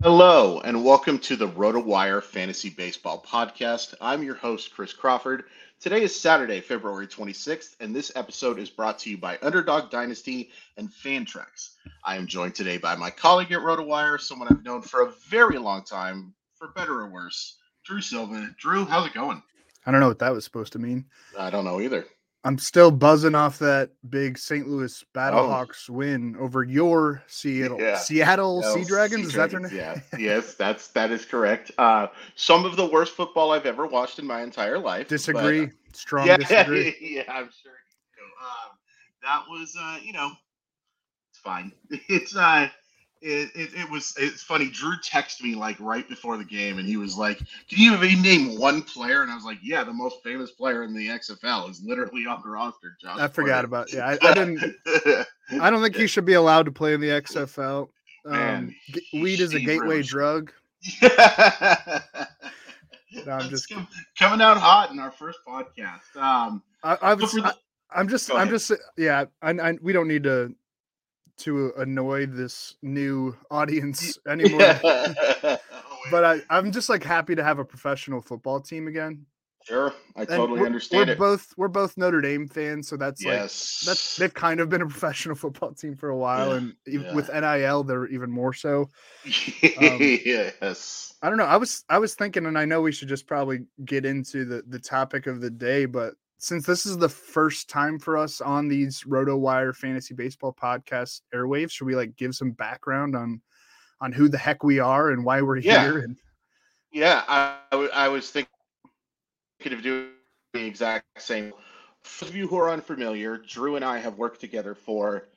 Hello, and welcome to the RotoWire Fantasy Baseball Podcast. I'm your host, Chris Crawford. Today is Saturday, February 26th, and this episode is brought to you by Underdog Dynasty and Fantrax. I am joined today by my colleague at RotoWire, someone I've known for a very long time, for better or worse, Drew Silva. Drew, how's it going? I don't know what that was supposed to mean. I don't know either. I'm still buzzing off that big St. Louis Oh. Battlehawks win over your Seattle Yeah. Seattle Oh, Sea Dragons. Is that their name? Yeah, yes, that's that is correct. Uh, some of the worst football I've ever watched in my entire life. but, uh, Disagree. Strong yeah, disagree. yeah, I'm sure. You know, um, that was, uh, you know, it's fine. It's uh, it, it, it was it's funny. Drew texted me like right before the game, and he was like, "Can you even name one player?" And I was like, "Yeah, the most famous player in the XFL is literally on the roster." Josh I forgot Porter." about. Yeah, I, I didn't. I don't think he should be allowed to play in the XFL. Um, Man, he- weed is a gateway really- drug. no, I'm just- coming out hot in our first podcast. Um, I, I was. the- I, am just. I'm just. Yeah. I, I, we don't need to to annoy this new audience anymore. but I, I'm just like happy to have a professional football team again. sure, I And totally we're, understand we're it. both we're both Notre Dame fans, so that's like yes, that's they've kind of been a professional football team for a while, Yeah, and yeah. with NIL they're even more so. um, yes. I don't know. I was I was thinking, and I know we should just probably get into the the topic of the day, but since this is the first time for us on these RotoWire Fantasy Baseball Podcast airwaves, should we like give some background on on who the heck we are and why we're Yeah. here? And Yeah, I, I w- I was thinking of doing the exact same. For those of you who are unfamiliar, Drew and I have worked together for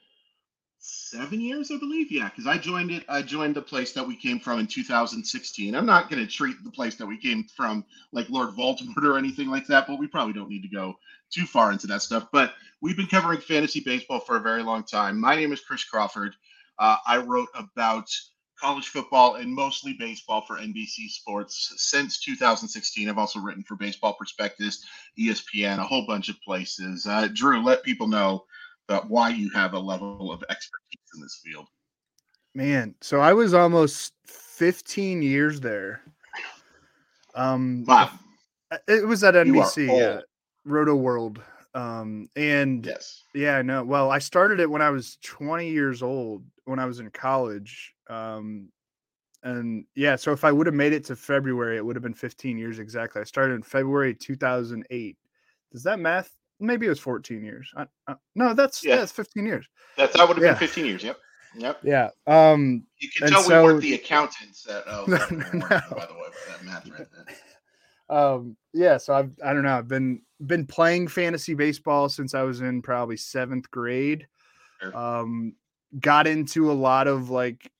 seven years, I believe. Yeah, because I joined it. I joined the place that we came from in 2016. I'm not going to treat the place that we came from like Lord Voldemort or anything like that, but we probably don't need to go too far into that stuff. But we've been covering fantasy baseball for a very long time. My name is Chris Crawford. Uh, I wrote about college football and mostly baseball for NBC Sports since 2016. I've also written for Baseball Prospectus, ESPN, a whole bunch of places. Uh, Drew, let people know that why you have a level of expertise in this field. man, so I was almost 15 years there. Um, Wow. It was at NBC, yeah. Rotoworld. Um, and Yes. yeah, I know. Well, I started it when I was 20 years old, when I was in college. Um, and yeah, so if I would have made it to February, it would have been 15 years exactly. I started in February 2008. Does that math? Maybe it was 14 years. I, I, no, that's Yeah. it's 15 years. That, that would have Yeah. been 15 years. Yep. Yep. Yeah. Um, You can tell so- we weren't the accountants at oh, No, no, no. by the way, by that math right there. um yeah so i've i don't know i've been been playing fantasy baseball since i was in probably seventh grade Sure. um got into a lot of like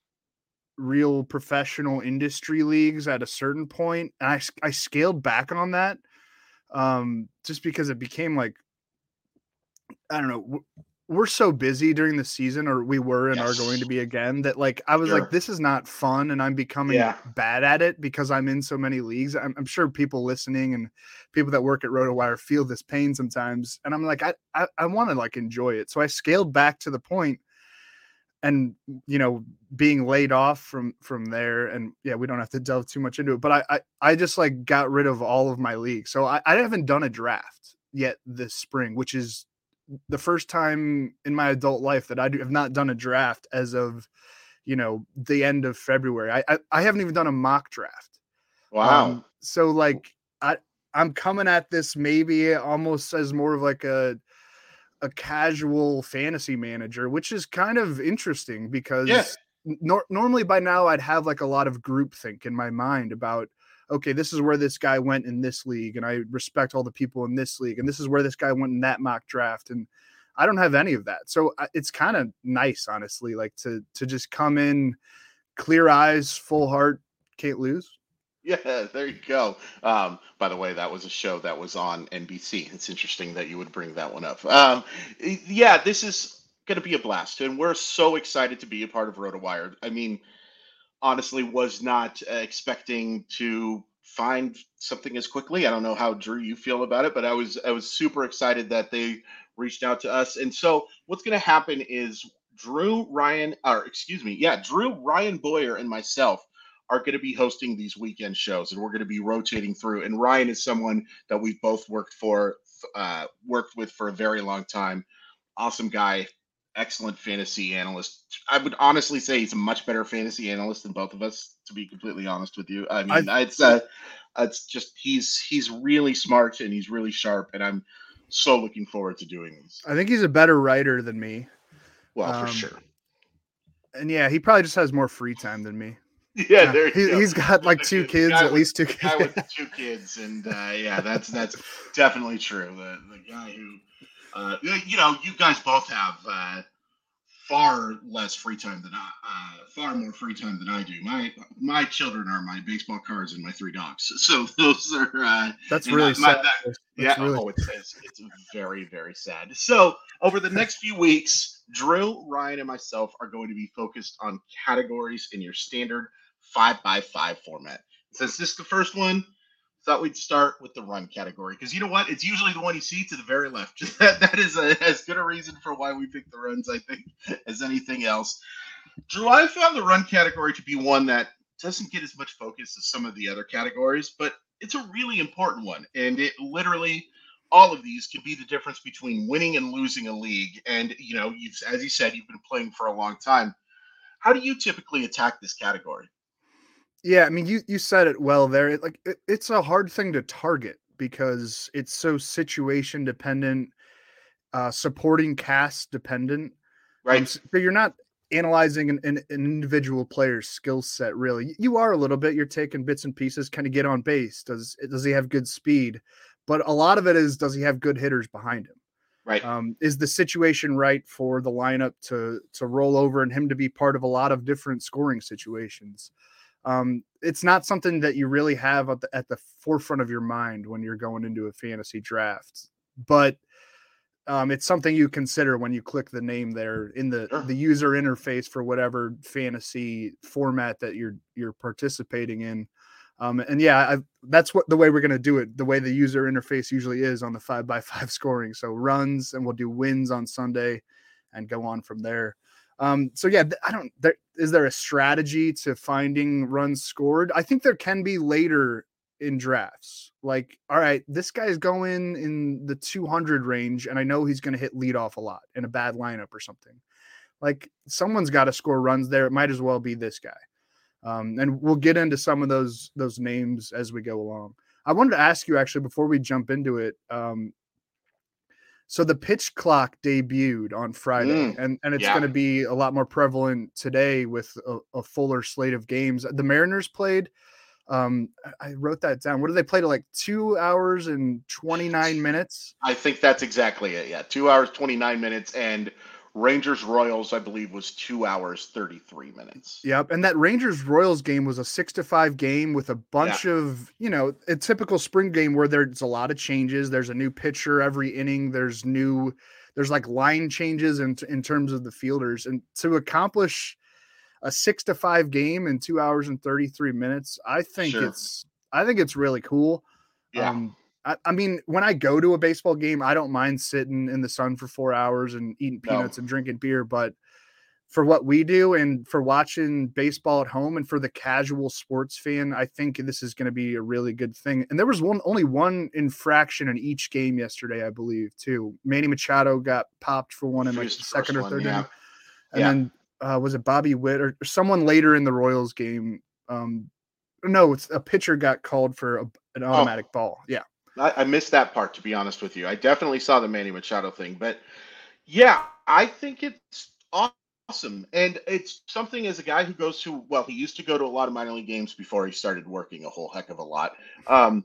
real professional industry leagues at a certain point and I I scaled back on that um just because it became like i don't know we're so busy during the season or we were and are going to be again that like i was Sure. like this is not fun and i'm becoming Yeah. bad at it because i'm in so many leagues I'm, I'm sure people listening and people that work at rotowire feel this pain sometimes and i'm like i i, I want to like enjoy it so i scaled back to the point and you know being laid off from from there and yeah we don't have to delve too much into it but i i, I just like got rid of all of my leagues so I, I haven't done a draft yet this spring which is the first time in my adult life that I do, have not done a draft as of, you know, the end of February. I I, I haven't even done a mock draft. Wow. Um, so like I I'm coming at this maybe almost as more of like a a casual fantasy manager, which is kind of interesting because Yeah. nor- normally by now I'd have like a lot of groupthink in my mind about okay, this is where this guy went in this league, and I respect all the people in this league, and this is where this guy went in that mock draft, and I don't have any of that. So it's kind of nice, honestly, like to to just come in, clear eyes, full heart, can't lose. Yeah, there you go. Um, by the way, that was a show that was on NBC. It's interesting that you would bring that one up. Um, yeah, this is going to be a blast, and we're so excited to be a part of RotoWire. I mean, honestly, was not uh, expecting to find something as quickly. I don't know how Drew you feel about it, but I was I was super excited that they reached out to us. And so, what's going to happen is Drew Ryan, or excuse me, yeah, Drew Ryan Boyer and myself are going to be hosting these weekend shows, and we're going to be rotating through. And Ryan is someone that we've both worked for, uh, worked with for a very long time. Awesome guy, excellent fantasy analyst. I would honestly say he's a much better fantasy analyst than both of us. To be completely honest with you, I mean, it's uh, it's just he's he's really smart and he's really sharp, and I'm so looking forward to doing these. I think he's a better writer than me, Well, Um, for sure. and yeah, he probably just has more free time than me. Yeah, there you he, go. has got like two kids, at with- least two kids. two kids, and uh, yeah, that's that's definitely true. The the guy who, uh, you know, you guys both have uh, far less free time than I, uh, far more free time than I do. My my children are my baseball cards and my three dogs. So those are uh, That's really my- my- sad. that- That's yeah. really- Oh, it's, it's it's very very sad. So over the next few weeks, Drew, Ryan, and myself are going to be focused on categories in your standard five by five format. Since this is the first one, thought we'd start with the run category because you know what? It's usually the one you see to the very left. that, that is a, as good a reason for why we picked the runs, I think, as anything else. Drew, I found the run category to be one that doesn't get as much focus as some of the other categories, but it's a really important one. And it literally, all of these can be the difference between winning and losing a league. And, you know, you've, as you said, you've been playing for a long time. How do you typically attack this category? Yeah, I mean, you you said it well there. It, like it, it's a hard thing to target because it's so situation dependent, uh, supporting cast dependent. Um, Right. so you're not analyzing an, an, an individual player's skill set really. You are a little bit. You're taking bits and pieces, kind of get on base. Does does he have good speed? But a lot of it is does he have good hitters behind him? Right. um, is the situation right for the lineup to to roll over and him to be part of a lot of different scoring situations um, it's not something that you really have at the, at the forefront of your mind when you're going into a fantasy draft but um, it's something you consider when you click the name there in the Sure. the user interface for whatever fantasy format that you're you're participating in um, and yeah, I, that's what the way we're going to do it. The way the user interface usually is on the five by five scoring. So runs, and we'll do wins on Sunday, and go on from there. Um, so yeah, I don't. There, is there a strategy to finding runs scored? I think there can be later in drafts. Like, all right, this guy's going in the 200 range, and I know he's going to hit lead off a lot in a bad lineup or something. Like, someone's got to score runs there. It might as well be this guy. Um, and we'll get into some of those those names as we go along. I wanted to ask you actually before we jump into it. Um, so the pitch clock debuted on Friday, Mm, and and it's yeah. going to be a lot more prevalent today with a, a fuller slate of games. The Mariners played. Um, I- wrote that down. What did they play to like two hours and twenty nine minutes? I think that's exactly it. Yeah. Two hours, 29 minutes. And Rangers Royals, I believe, was two hours, 33 minutes. Yep. And that Rangers Royals game was a six to five game with a bunch of, you know, a typical spring game where there's a lot of changes. There's a new pitcher every inning. There's new, there's like line changes in, in terms of the fielders. And to accomplish a six to five game in two hours and 33 minutes, I think Sure. it's, I think it's really cool. Yeah. Um, I, I mean, when I go to a baseball game, I don't mind sitting in the sun for four hours and eating No. peanuts and drinking beer. But for what we do and for watching baseball at home and for the casual sports fan, I think this is going to be a really good thing. And there was one only one infraction in each game yesterday, I believe, too. Manny Machado got popped for one in like the second or third one, yeah. inning. And Yeah. then uh, was it Bobby Witt or someone later in the Royals game? Um, no, it's a pitcher got called for a, an automatic ball. Yeah. I, I missed that part to be honest with you. I definitely saw the Manny Machado thing, but yeah, I think it's awesome, and it's something as a guy who goes to well, he used to go to a lot of minor league games before he started working a whole heck of a lot. Um,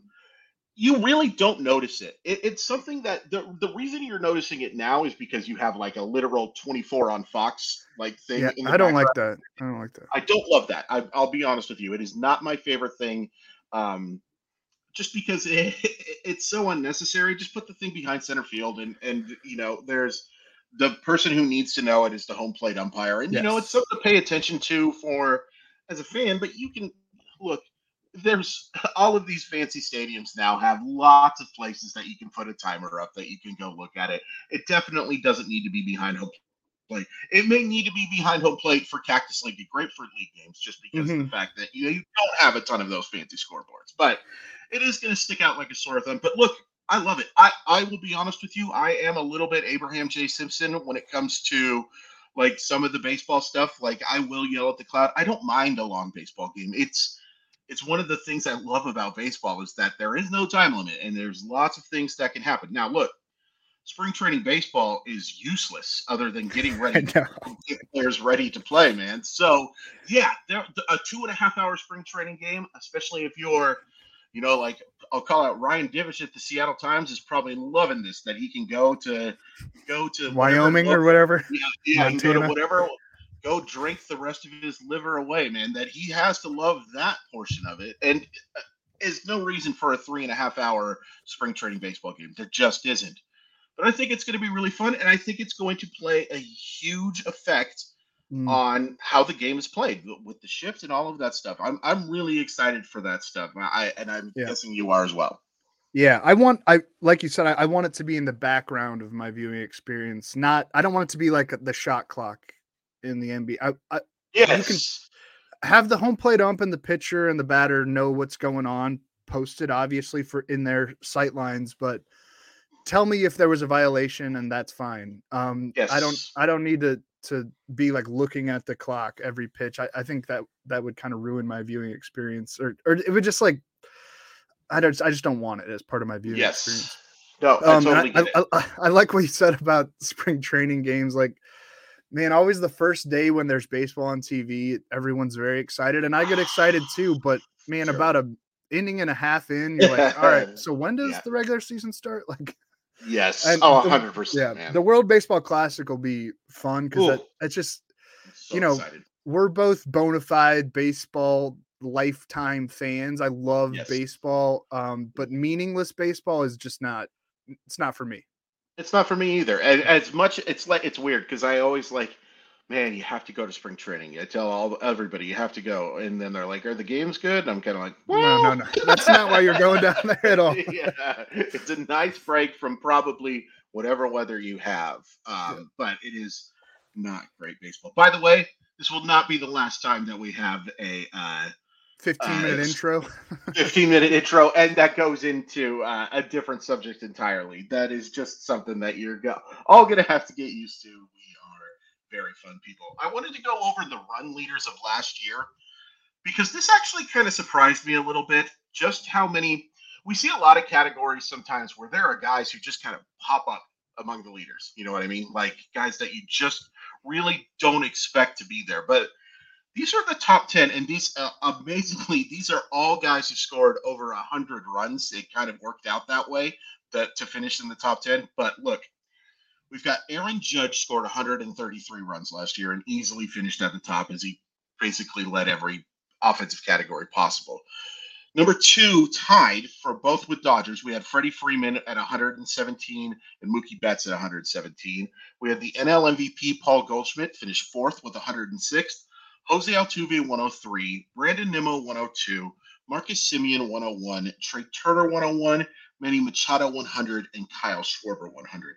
you really don't notice it. it. It's something that the the reason you're noticing it now is because you have like a literal 24 on Fox like thing. Yeah. I don't background. like that. I don't like that. I don't love that. I, I'll be honest with you. It is not my favorite thing. Um, just because it, it's so unnecessary. Just put the thing behind center field, and and you know, there's the person who needs to know it is the home plate umpire, and you know, it's something to pay attention to for as a fan. But you can look. There's all of these fancy stadiums now have lots of places that you can put a timer up that you can go look at it. It definitely doesn't need to be behind home plate. It may need to be behind home plate for Cactus League and Grapefruit League games, just because of mm-hmm. the fact that you know you don't have a ton of those fancy scoreboards. But it is going to stick out like a sore thumb. But look, I love it. I I will be honest with you. I am a little bit Abraham J Simpson when it comes to like some of the baseball stuff. Like I will yell at the cloud. I don't mind a long baseball game. It's it's one of the things I love about baseball is that there is no time limit and there's lots of things that can happen. Now, look, spring training baseball is useless other than getting ready know. get players ready to play, man. So yeah, there a two and a half hour spring training game, especially if you're, you know, like I'll call out Ryan Divish at the Seattle Times is probably loving this that he can go to go to whatever Wyoming or whatever. yeah, yeah, go to whatever, go drink the rest of his liver away, man. That he has to love that portion of it, and uh, is no reason for a three and a half hour spring training baseball game. There just isn't. But I think it's going to be really fun, and I think it's going to play a huge effect Mm. on how the game is played with the shift and all of that stuff. I'm I'm really excited for that stuff. I and I'm Yeah. guessing you are as well. Yeah, I want I like you said I, I want it to be in the background of my viewing experience. Not I don't want it to be like the shot clock in the NBA. I, I Yes. have the home plate ump and the pitcher and the batter know what's going on posted obviously for in their sight lines, but tell me if there was a violation and that's fine. Um I don't I don't need to to be like looking at the clock every pitch. I, I think that that would kind of ruin my viewing experience or or it would just like I don't I just don't want it as part of my viewing experience. Yes. No, I Um, totally I, get it. I, I, I like what you said about spring training games. Like, man, always the first day when there's baseball on TV, everyone's very excited, and I get excited too. But man, Sure. about a inning and a half in, you're like, all right, so when does Yeah. the regular season start? Like, yes. and Oh, the- 100 percent, yeah, man. the World Baseball Classic will be fun because that it's just so you know, excited. we're both bona fide baseball lifetime fans. I love Yes. baseball, um, but meaningless baseball is just not. It's not for me. It's not for me either. And as much, it's like it's weird because I always like, man, you have to go to spring training. I tell all everybody you have to go, and then they're like, "Are the games good?" And I'm kind of like, No, no, no. That's not why you're going down there at all. yeah, it's a nice break from probably whatever weather you have. Um, But it is not great baseball. By the way, this will not be the last time that we have a uh, 15 Uh, minute it's- intro. 15 minute intro, and that goes into uh, a different subject entirely. That is just something that you're go- all going to have to get used to. Very fun people. I wanted to go over the run leaders of last year because this actually kind of surprised me a little bit. Just how many we see a lot of categories sometimes where there are guys who just kind of pop up among the leaders. You know what I mean? Like guys that you just really don't expect to be there, but these are the top 10 and these uh, amazingly these are all guys who scored over 100 runs it kind of worked out that way that to finish in the top 10 but look we've got aaron judge scored 133 runs last year and easily finished at the top as he basically led every offensive category possible. Number two tied for both with dodgers we had freddie freeman at 117 and mookie betts at 117 we had the nl mvp paul goldschmidt finished fourth with 106 Jose Altuve 103, Brandon Nimmo 102, Marcus Semien 101, Trea Turner 101, Manny Machado 100, and Kyle Schwarber 100.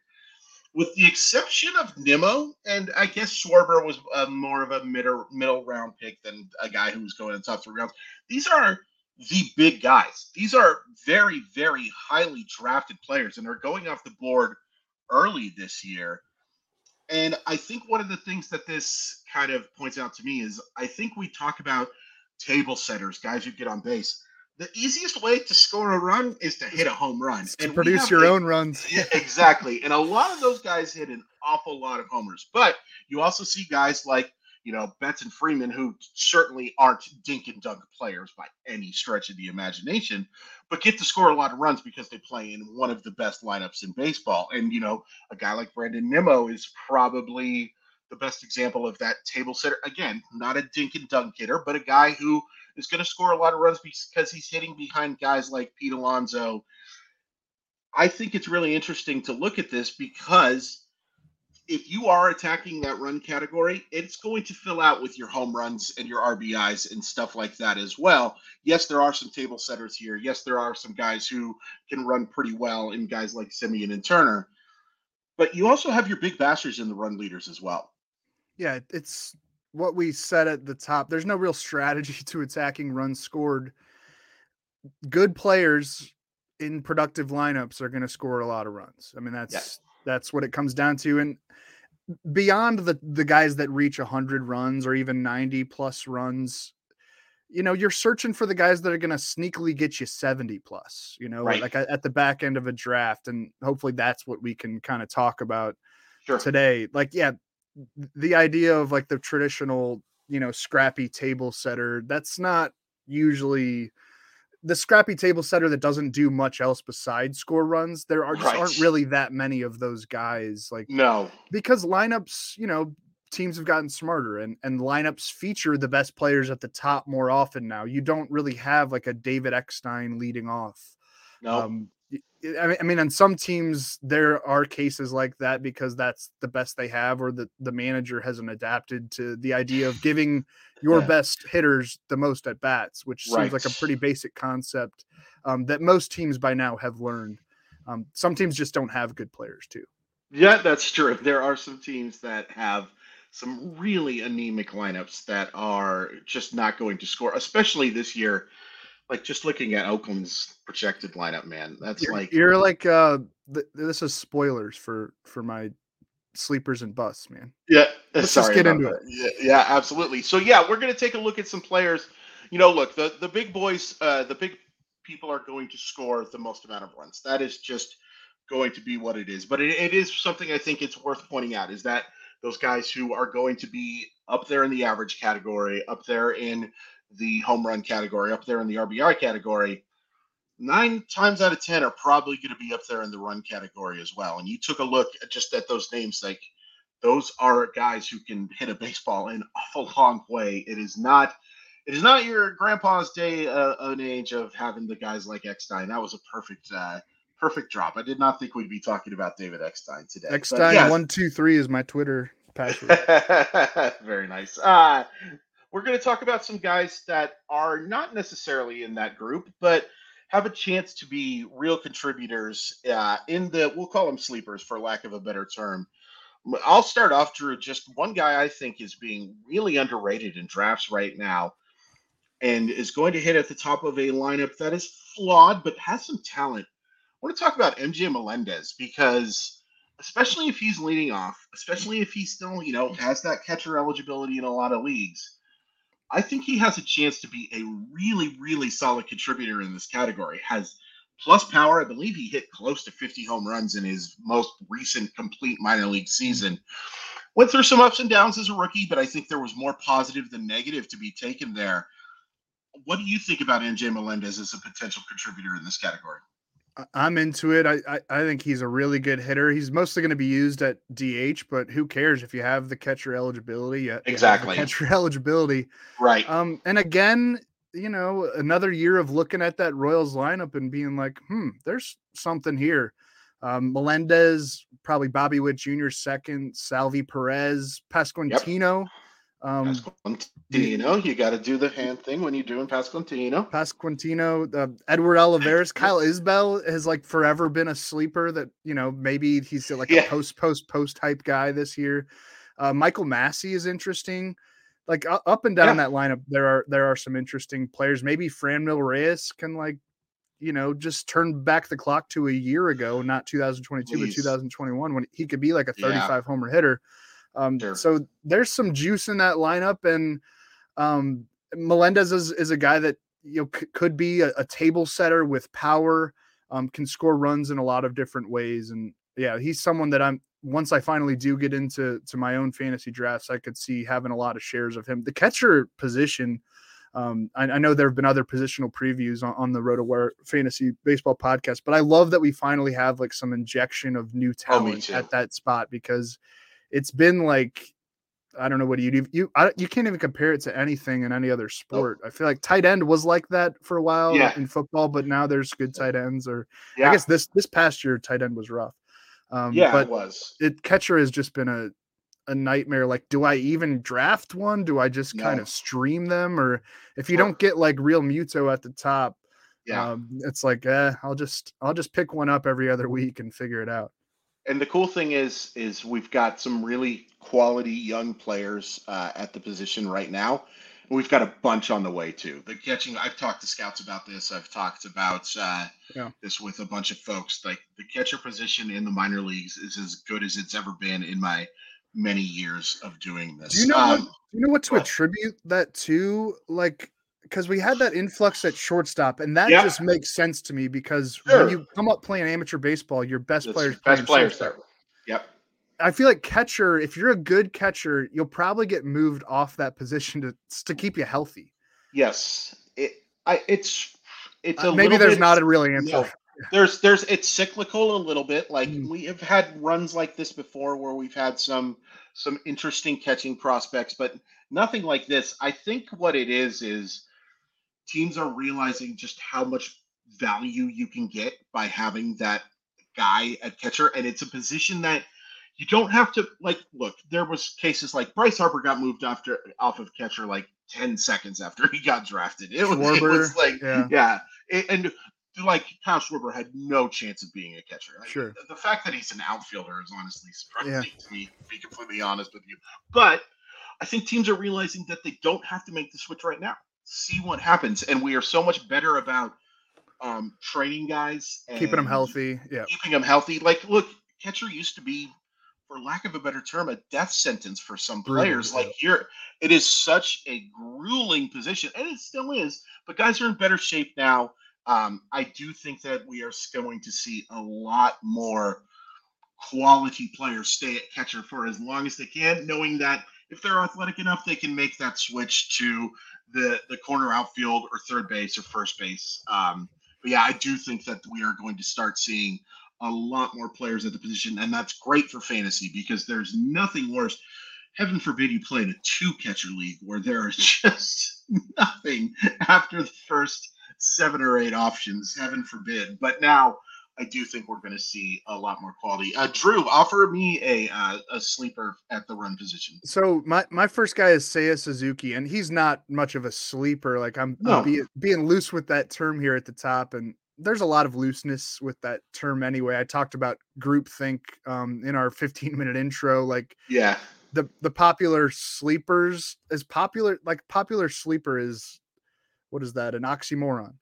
With the exception of Nimmo, and I guess Schwarber was uh, more of a middle middle round pick than a guy who was going in the top three rounds. These are the big guys. These are very, very highly drafted players, and are going off the board early this year. And I think one of the things that this kind of points out to me is I think we talk about table setters, guys who get on base the easiest way to score a run is to hit a home run to and produce your a, own runs. Yeah, exactly. And a lot of those guys hit an awful lot of homers. But you also see guys like, you know, Betts and Freeman, who certainly aren't dink and dunk players by any stretch of the imagination, but get to score a lot of runs because they play in one of the best lineups in baseball. And, you know, a guy like Brandon Nimmo is probably the best example of that table setter. Again, not a dink and dunk hitter, but a guy who is going to score a lot of runs because he's hitting behind guys like Pete Alonso. I think it's really interesting to look at this because if you are attacking that run category, it's going to fill out with your home runs and your RBIs and stuff like that as well. Yes, there are some table setters here. Yes, there are some guys who can run pretty well, and guys like Semien and Turner. But you also have your big bashers in the run leaders as well. Yeah, it's what we said at the top. There's no real strategy to attacking runs scored. Good players in productive lineups are going to score a lot of runs. I mean, that's yes. that's what it comes down to. And beyond the the guys that reach 100 runs or even 90 plus runs, you know, you're searching for the guys that are going to sneakily get you 70 plus. You know, right. like at the back end of a draft, and hopefully that's what we can kind of talk about sure. today. Like, yeah, the idea of like the traditional, you know, scrappy table setter, that's not usually the scrappy table setter that doesn't do much else besides score runs. There are just right. aren't really that many of those guys. Like no, because lineups, you know, teams have gotten smarter and and lineups feature the best players at the top more often now. You don't really have like a David Eckstein leading off. No. Um, I mean, on some teams there are cases like that because that's the best they have, or the the manager hasn't adapted to the idea of giving your yeah. best hitters the most at bats, which right. seems like a pretty basic concept um, that most teams by now have learned. Um, some teams just don't have good players too. Yeah, that's true. There are some teams that have some really anemic lineups that are just not going to score, especially this year like just looking at Oakland's projected lineup, man, that's you're, like you're like uh th- this is spoilers for for my sleepers and busts, man. Yeah, let's just get into that. it. Yeah, yeah, absolutely. So yeah, we're gonna take a look at some players. You know, look, the the big boys, uh, the big people are going to score the most amount of runs. That is just going to be what it is. But it, it is something I think it's worth pointing out is that those guys who are going to be up there in the average category, up there in the home run category, up there in the RBI category, nine times out of 10 are probably going to be up there in the run category as well. And you took a look at just at those names, like those are guys who can hit a baseball in awful long way. It is not. It is not your grandpa's day uh, an age of having the guys like Eckstein. That was a perfect, uh, perfect drop. I did not think we'd be talking about David Eckstein today. Eckstein yes. one two three is my Twitter password. Very nice. Uh, we're going to talk about some guys that are not necessarily in that group, but have a chance to be real contributors uh, in the, we'll call them sleepers for lack of a better term. I'll start off, Drew. Just one guy I think is being really underrated in drafts right now and is going to hit at the top of a lineup that is flawed but has some talent. I want to talk about MJ Melendez because, especially if he's leading off, especially if he still, you know, has that catcher eligibility in a lot of leagues, I think he has a chance to be a really, really solid contributor in this category. Has plus power. I believe he hit close to 50 home runs in his most recent complete minor league season. Went through some ups and downs as a rookie, but I think there was more positive than negative to be taken there. What do you think about MJ Melendez as a potential contributor in this category? I'm into it. I, I, I think he's a really good hitter. He's mostly going to be used at DH, but who cares if you have the catcher eligibility? You, exactly, catcher eligibility, right? Um, and again, you know, another year of looking at that Royals lineup and being like, hmm, there's something here. Um, Melendez, probably Bobby Witt Jr. second, Salvy Perez, Pasquantino. Yep. Um, Pasquantino, you got to do the hand thing when you're doing Pasquantino. Pasquantino, uh, Edward Olivares, Kyle Isbel has like forever been a sleeper that you know maybe he's like Yeah. a post post post type guy this year. Uh, Michael Massey is interesting. Like u- up and down Yeah. that lineup, there are there are some interesting players. Maybe Franmil Reyes can like you know just turn back the clock to a year ago, not 2022 but 2021 when he could be like a Yeah. 35 homer hitter. Um, Sure. So there's some juice in that lineup, and um, Melendez is, is a guy that you know c- could be a, a table setter with power, um, can score runs in a lot of different ways, and yeah, he's someone that I'm. Once I finally do get into to my own fantasy drafts, I could see having a lot of shares of him. The catcher position. Um, I, I know there have been other positional previews on, on the RotoWire Fantasy Baseball podcast, but I love that we finally have like some injection of new Oh, talent too. at that spot because it's been like I don't know what you do. You I, you can't even compare it to anything in any other sport. I feel like tight end was like that for a while Yeah. in football, but now there's good tight ends. Or Yeah, I guess this this past year tight end was rough. Um, yeah, but it was. it catcher has just been a a nightmare. Like, do I even draft one? Do I just kind of stream them? Or if you don't get like Realmuto at the top, Yeah. um, it's like, eh, I'll just I'll just pick one up every other week and figure it out. And the cool thing is is we've got some really quality young players uh, at the position right now. And we've got a bunch on the way too. The catching i've talked to scouts about this. I've talked about uh, Yeah. this with a bunch of folks. Like the catcher position in the minor leagues is as good as it's ever been in my many years of doing this. Do you know what, Um, do you know what to attribute that to? Like, because we had that influx at shortstop, and that Yeah. just makes sense to me because Sure. when you come up playing amateur baseball, your best it's players best players there yep I feel like catcher, if you're a good catcher, you'll probably get moved off that position to to keep you healthy. yes it i it's it's a Uh, maybe there's bit- not a real answer. No. there's there's it's cyclical a little bit like Mm. we have had runs like this before where we've had some some interesting catching prospects but nothing like this i think what it is is teams are realizing just how much value you can get by having that guy at catcher and it's a position that you don't have to like look there was cases like bryce harper got moved after off of catcher like 10 seconds after he got drafted it was, it was like yeah. yeah it- and like Kyle Schwarber had no chance of being a catcher. Like, Sure. The, the fact that he's an outfielder is honestly surprising to me, to be completely honest with you. But I think teams are realizing that they don't have to make the switch right now. See what happens, and we are so much better about um, training guys, and Keeping them healthy. Yeah. keeping them healthy. Like, look, catcher used to be, for lack of a better term, a death sentence for some players. yeah. Like here, it is such a grueling position, and it still is. But guys are in better shape now. Um, I do think that we are going to see a lot more quality players stay at catcher for as long as they can, knowing that if they're athletic enough, they can make that switch to the the corner outfield or third base or first base. Um, but yeah, I do think that we are going to start seeing a lot more players at the position, and that's great for fantasy because there's nothing worse. Heaven forbid you play in a two catcher league where there is just nothing after the first seven or eight options. Heaven forbid. But now I do think we're going to see a lot more quality. Uh, Drew, offer me a uh, a sleeper at the run position. So my, my first guy is Seiya Suzuki, and he's not much of a sleeper. Like I'm, No. I'm being, being loose with that term here at the top, and there's a lot of looseness with that term anyway. I talked about groupthink um, in our 15 minute intro. Like Yeah, the the popular sleepers is popular. Like popular sleeper is what is that? An oxymoron.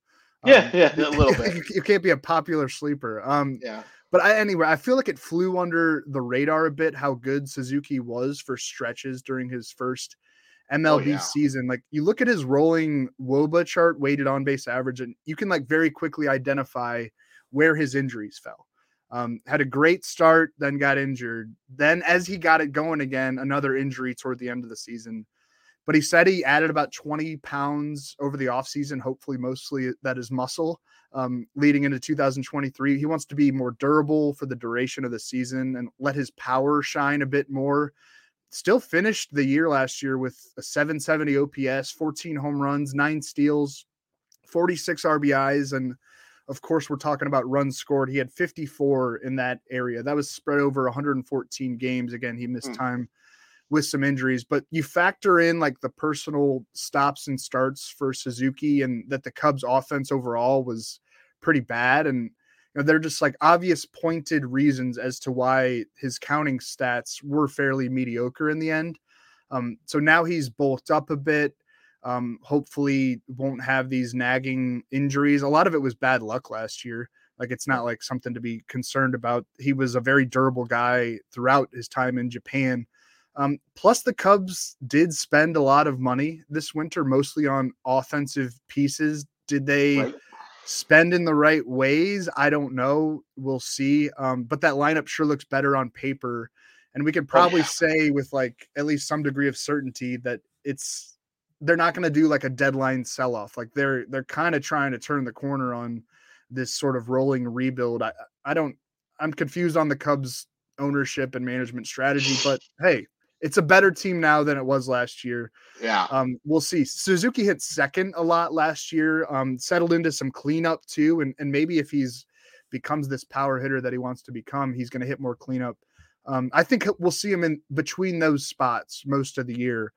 Yeah, Um, yeah, a little bit. you, can't be a popular sleeper. Um, yeah, but I, anyway, I feel like it flew under the radar a bit how good Suzuki was for stretches during his first MLB yeah. season. Like you look at his rolling WOBA chart, weighted on base average, and you can like very quickly identify where his injuries fell. Um, had a great start, then got injured. Then, as he got it going again, another injury toward the end of the season. But he said he added about 20 pounds over the offseason, hopefully, mostly that is muscle um, leading into 2023. He wants to be more durable for the duration of the season and let his power shine a bit more. Still finished the year last year with a 770 OPS, 14 home runs, nine steals, 46 RBIs. And of course, we're talking about runs scored. He had 54 in that area. That was spread over 114 games. Again, he missed Hmm. time with some injuries, but you factor in like the personal stops and starts for Suzuki and that the Cubs offense overall was pretty bad. And you know, they're just like obvious pointed reasons as to why his counting stats were fairly mediocre in the end. Um, so now he's bulked up a bit. Um, hopefully won't have these nagging injuries. A lot of it was bad luck last year. Like it's not like something to be concerned about. He was a very durable guy throughout his time in Japan. Um, plus, the Cubs did spend a lot of money this winter, mostly on offensive pieces. Did they right. spend in the right ways? I don't know. We'll see. Um, but that lineup sure looks better on paper. And we could oh, probably oh, yeah. say with like at least some degree of certainty that it's they're not going to do like a deadline sell off. Like they're they're kind of trying to turn the corner on this sort of rolling rebuild. I I don't I'm confused on the Cubs ownership and management strategy, but hey, it's a better team now than it was last year. Yeah. Um, we'll see. Suzuki hit second a lot last year, um, settled into some cleanup too. And, and maybe if he's becomes this power hitter that he wants to become, he's going to hit more cleanup. Um, I think we'll see him in between those spots most of the year.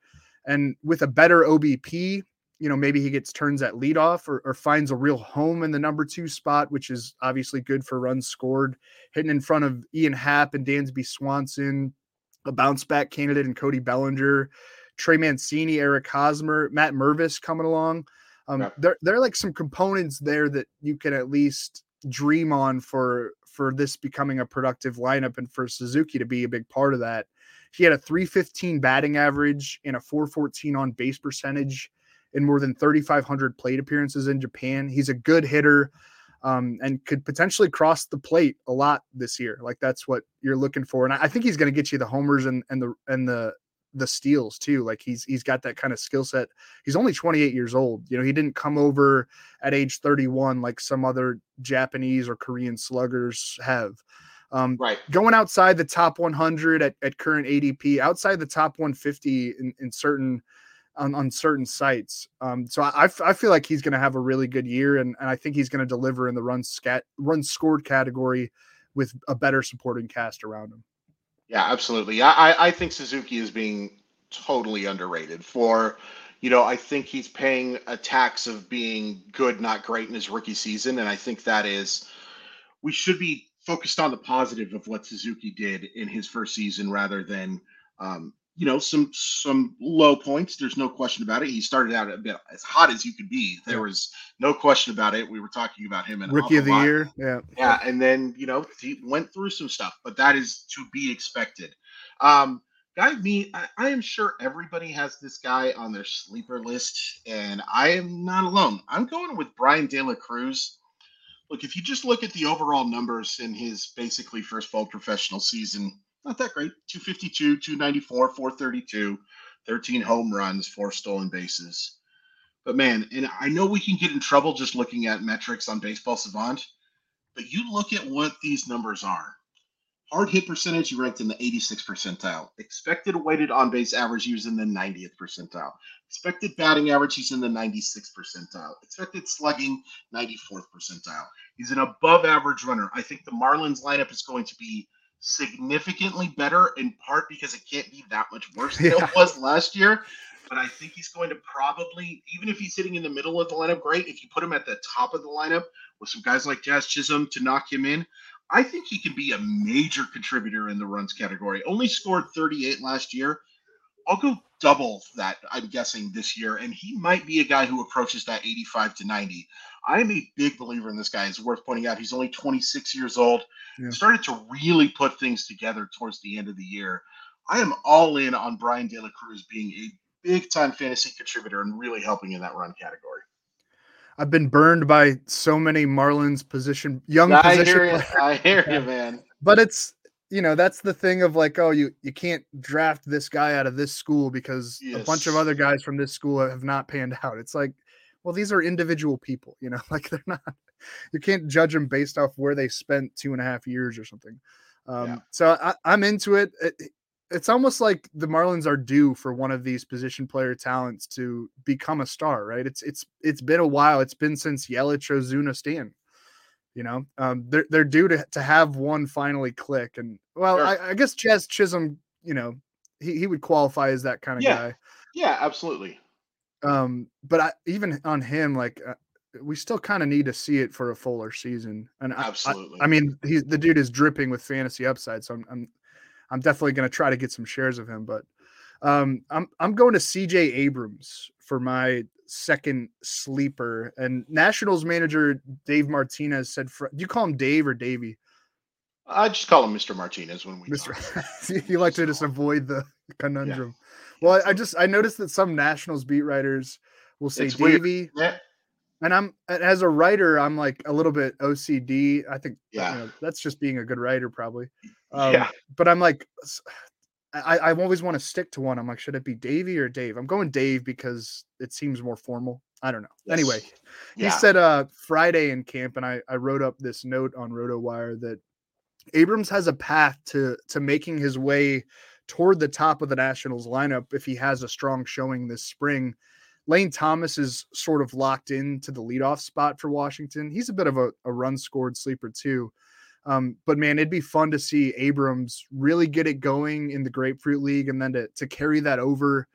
And with a better OBP, you know, maybe he gets turns at leadoff or, or finds a real home in the number two spot, which is obviously good for runs scored, hitting in front of Ian Happ and Dansby Swanson, a bounce back candidate in Cody Bellinger, Trey Mancini, Eric Hosmer, Matt Mervis coming along. Um, yeah. there, there are like some components there that you can at least dream on for for this becoming a productive lineup and for Suzuki to be a big part of that. He had a 315 batting average and a 414 on base percentage in more than 3,500 plate appearances in Japan. He's a good hitter um, and could potentially cross the plate a lot this year. Like that's what you're looking for, and I think he's going to get you the homers and and the and the the steals too. Like he's he's got that kind of skill set. He's only 28 years old. You know, he didn't come over at age 31 like some other Japanese or Korean sluggers have. Um, right. Going outside the top 100 at, at current ADP, outside the top 150 in, in certain on, on certain sites. Um, so I, I feel like he's going to have a really good year, and, and I think he's going to deliver in the run scat run scored category with a better supporting cast around him. Yeah, absolutely. I, I think Suzuki is being totally underrated for, you know, I think he's paying a tax of being good, not great in his rookie season. And I think that is, we should be focused on the positive of what Suzuki did in his first season rather than, um, you know some some low points. There's no question about it. He started out a bit as hot as you could be. There was no question about it. We were talking about him in rookie of the lot. year. Yeah, yeah, and then you know he went through some stuff, but that is to be expected. Um, guy, me, I, I am sure everybody has this guy on their sleeper list, and I am not alone. I'm going with Bryan De La Cruz. Look, if you just look at the overall numbers in his basically first full professional season not that great. 252, 294, 432, 13 home runs, four stolen bases. But man, and I know we can get in trouble just looking at metrics on Baseball Savant, but you look at what these numbers are. Hard hit percentage, he ranked in the 86th percentile. Expected weighted on base average, he was in the 90th percentile. Expected batting average, he's in the 96th percentile. Expected slugging, 94th percentile. He's an above average runner. I think the Marlins lineup is going to be significantly better in part because it can't be that much worse than yeah. it was last year. But I think he's going to probably, even if he's sitting in the middle of the lineup, great. If you put him at the top of the lineup with some guys like Jazz Chisholm to knock him in, I think he can be a major contributor in the runs category. Only scored 38 last year. I'll go double that, I'm guessing, this year. And he might be a guy who approaches that 85 to 90. I'm a big believer in this guy. It's worth pointing out he's only 26 years old. Yeah. Started to really put things together towards the end of the year. I am all in on Bryan De La Cruz being a big time fantasy contributor and really helping in that run category. I've been burned by so many Marlins position young I position. Hear you. I hear you, man. But it's you know that's the thing of like oh you you can't draft this guy out of this school because yes. a bunch of other guys from this school have not panned out. It's like well, these are individual people, you know, like they're not, you can't judge them based off where they spent two and a half years or something. Um, yeah. So I, am into it. it. It's almost like the Marlins are due for one of these position player talents to become a star, right? It's it's it's been a while. It's been since Yelich, Ozuna, Stan. You know, um, they're they're due to to have one finally click. And well, sure. I, I guess Jazz Chisholm, you know, he, he would qualify as that kind of Yeah. guy. Yeah, absolutely. Um, but I, even on him, like uh, we still kind of need to see it for a fuller season. And I, I, Absolutely. I mean, he's the dude is dripping with fantasy upside, so I'm I'm, I'm definitely going to try to get some shares of him. But um, I'm I'm going to C.J. Abrams for my second sleeper. And Nationals manager Dave Martinez said, "Do you call him Dave or Davey?" I just call him Mr. Martinez when we Mr. you like to just avoid the conundrum. Well, I, I just I noticed that some Nationals beat writers will say It's. Davey, Yeah, and I'm as a writer, I'm like a little bit OCD. I think you Yeah. know, that's just being a good writer, probably. Um, yeah. But I'm like, I I always want to stick to one. I'm like, should it be Davey or Dave? I'm going Dave because it seems more formal. I don't know. Yes. Anyway, he said uh Friday in camp, and I I wrote up this note on RotoWire that Abrams has a path to to making his way toward the top of the Nationals lineup if he has a strong showing this spring. Lane Thomas is sort of locked into the leadoff spot for Washington. He's a bit of a, a run scored sleeper too. Um, but man, it'd be fun to see Abrams really get it going in the Grapefruit League and then to, to carry that over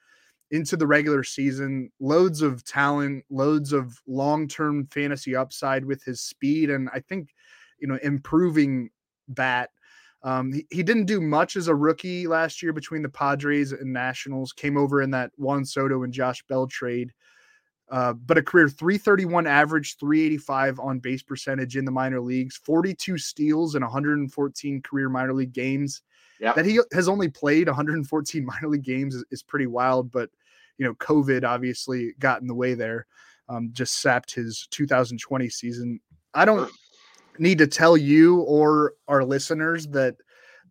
into the regular season. Loads of talent, loads of long term fantasy upside with his speed, and I think you know improving bat. Um, he, he didn't do much as a rookie last year between the Padres and Nationals. Came over in that Juan Soto and Josh Bell trade. Uh, but a career 331 average, 385 on base percentage in the minor leagues, 42 steals in 114 career minor league games. Yep. That he has only played 114 minor league games is, is pretty wild. But you know, COVID obviously got in the way there. Um, just sapped his 2020 season. I don't need to tell you or our listeners that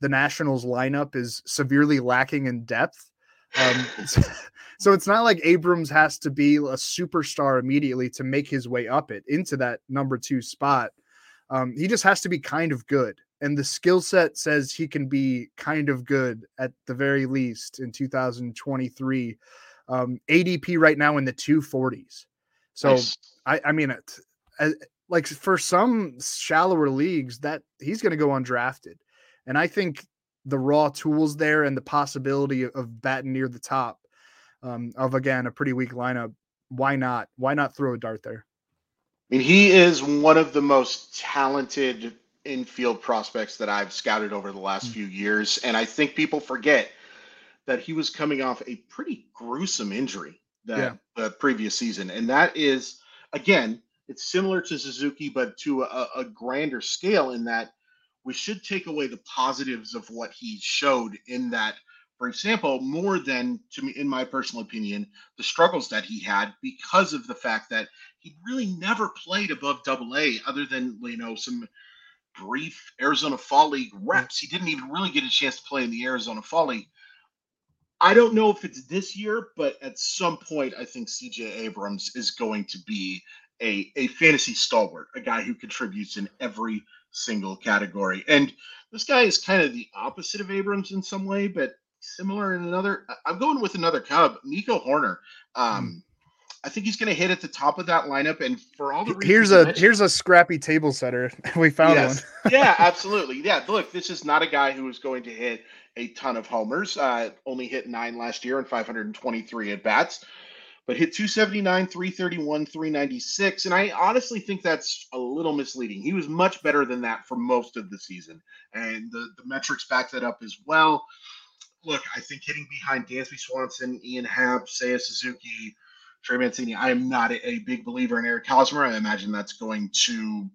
the Nationals lineup is severely lacking in depth. Um, so, so it's not like Abrams has to be a superstar immediately to make his way up it into that number two spot. Um, he just has to be kind of good. And the skill set says he can be kind of good at the very least in 2023. Um, ADP right now in the 240s. So Nice. I, I mean, it, uh, like for some shallower leagues, that he's going to go undrafted, and I think the raw tools there and the possibility of- batting near the top um, of again a pretty weak lineup. Why not? Why not throw a dart there? I mean, he is one of the most talented infield prospects that I've scouted over the last Mm. few years. And I think people forget that he was coming off a pretty gruesome injury that Yeah. the previous season. And that is, again, it's similar to Suzuki, but to a, a grander scale in that we should take away the positives of what he showed in that for example, more than, to me, in my personal opinion, the struggles that he had because of the fact that he really never played above double A other than, you know, some brief Arizona Fall League reps. He didn't even really get a chance to play in the Arizona Fall League. I don't know if it's this year, but at some point, I think CJ Abrams is going to be a, a fantasy stalwart, a guy who contributes in every single category. And this guy is kind of the opposite of Abrams in some way, but similar in another. I'm going with another Cub, Nico Hoerner. Um, I think he's going to hit at the top of that lineup, and for all the reasons Here's a here's a scrappy table setter. we found Yes. one. yeah, absolutely. Yeah, look, this is not a guy who is going to hit a ton of homers. Uh, only hit nine last year and 523 at bats, but hit 279, 331, 396. And I honestly think that's a little misleading. He was much better than that for most of the season, and the, the metrics back that up as well. Look, I think hitting behind Dansby Swanson, Ian Happ, Seiya Suzuki, Trey Mancini, I am not a, a big believer in Eric Hosmer. I imagine that's going to,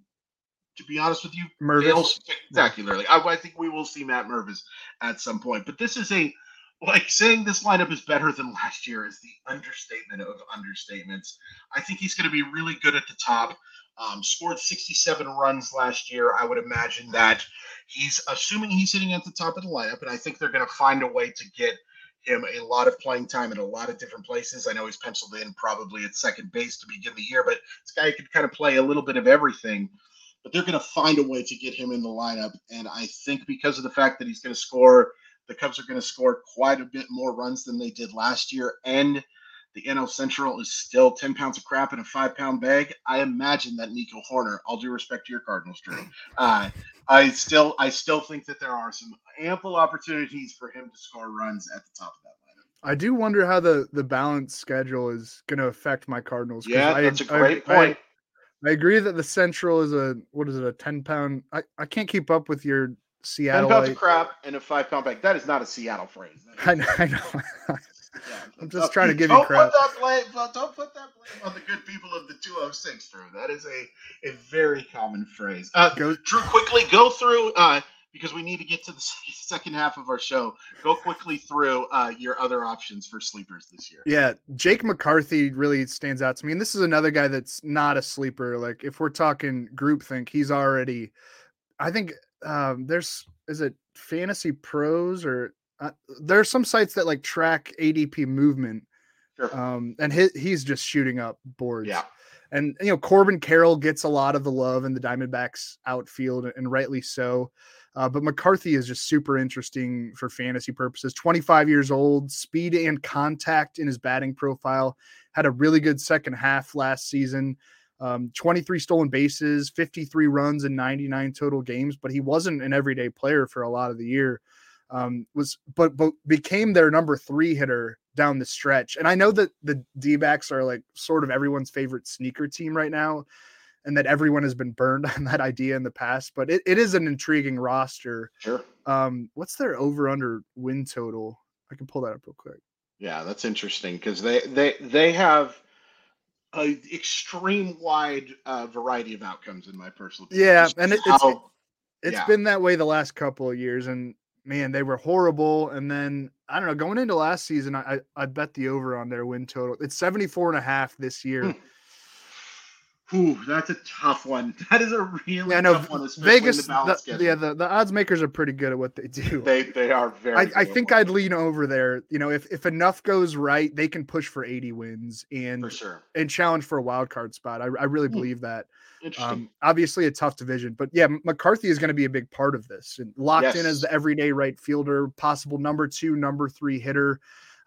to be honest with you, Mervis. spectacularly. I, I think we will see Matt Mervis at some point. But this is a like saying this lineup is better than last year is the understatement of understatements. I think he's going to be really good at the top. Um, scored 67 runs last year. I would imagine that he's assuming he's sitting at the top of the lineup, and I think they're going to find a way to get him a lot of playing time in a lot of different places. I know he's penciled in probably at second base to begin the year, but this guy could kind of play a little bit of everything. But they're going to find a way to get him in the lineup, and I think because of the fact that he's going to score, the Cubs are going to score quite a bit more runs than they did last year, and the NL Central is still 10 pounds of crap in a five pound bag. I imagine that Nico Hoerner, all due respect to your Cardinals, Drew, uh, I still I still think that there are some ample opportunities for him to score runs at the top of that lineup. I do wonder how the the balance schedule is going to affect my Cardinals. Yeah, I- that's a I- great I- point. I agree that the Central is a what is it a ten pound? I, I can't keep up with your Ten Seattle. pounds of crap and a five pound bag. That is not a Seattle phrase. I know. I know. Yeah, I'm don't- just trying to give you don't crap. Put that blame, don't- don't put that blame on the good people of the 206, Drew. That is a, a very common phrase. Uh, Go, Drew, quickly go through uh, because we need to get to the second half of our show. Go quickly through uh, your other options for sleepers this year. Yeah, Jake McCarthy really stands out to me. And this is another guy that's not a sleeper. Like if we're talking groupthink, he's already I think um there's is it fantasy pros or uh, there are some sites that like track ADP movement. Sure. Um and he, he's just shooting up boards. yeah. And you know, Corbin Carroll gets a lot of the love in the Diamondbacks outfield, and rightly so. Uh, but McCarthy is just super interesting for fantasy purposes. 25 years old, speed and contact in his batting profile. Had a really good second half last season. Um, 23 stolen bases, 53 runs in 99 total games, but he wasn't an everyday player for a lot of the year. Um, was but but became their number three hitter down the stretch. And I know that the D backs are like sort of everyone's favorite sneaker team right now, and that everyone has been burned on that idea in the past, but it, it is an intriguing roster. Sure. Um, what's their over under win total? I can pull that up real quick. Yeah, that's interesting because they they they have a extreme wide uh, variety of outcomes in my personal opinion. Yeah, Just and it- it's- how- It's Yeah. been that way the last couple of years, and man, they were horrible. And then I don't know, going into last season, I I, I bet the over on their win total. It's 74 and a half this year. Whew, that's a tough one. That is a really Yeah, know tough one, Vegas, the the- yeah, the, the odds makers are pretty good at what they do. they they are very. I, I think I'd lean over there. You know, if if enough goes right, they can push for 80 wins and for sure. and challenge for a wild card spot. I, I really Hmm. believe that. Interesting. Um, obviously, a tough division, but yeah, McCarthy is going to be a big part of this. And locked in as the everyday right fielder, possible number two, number three hitter,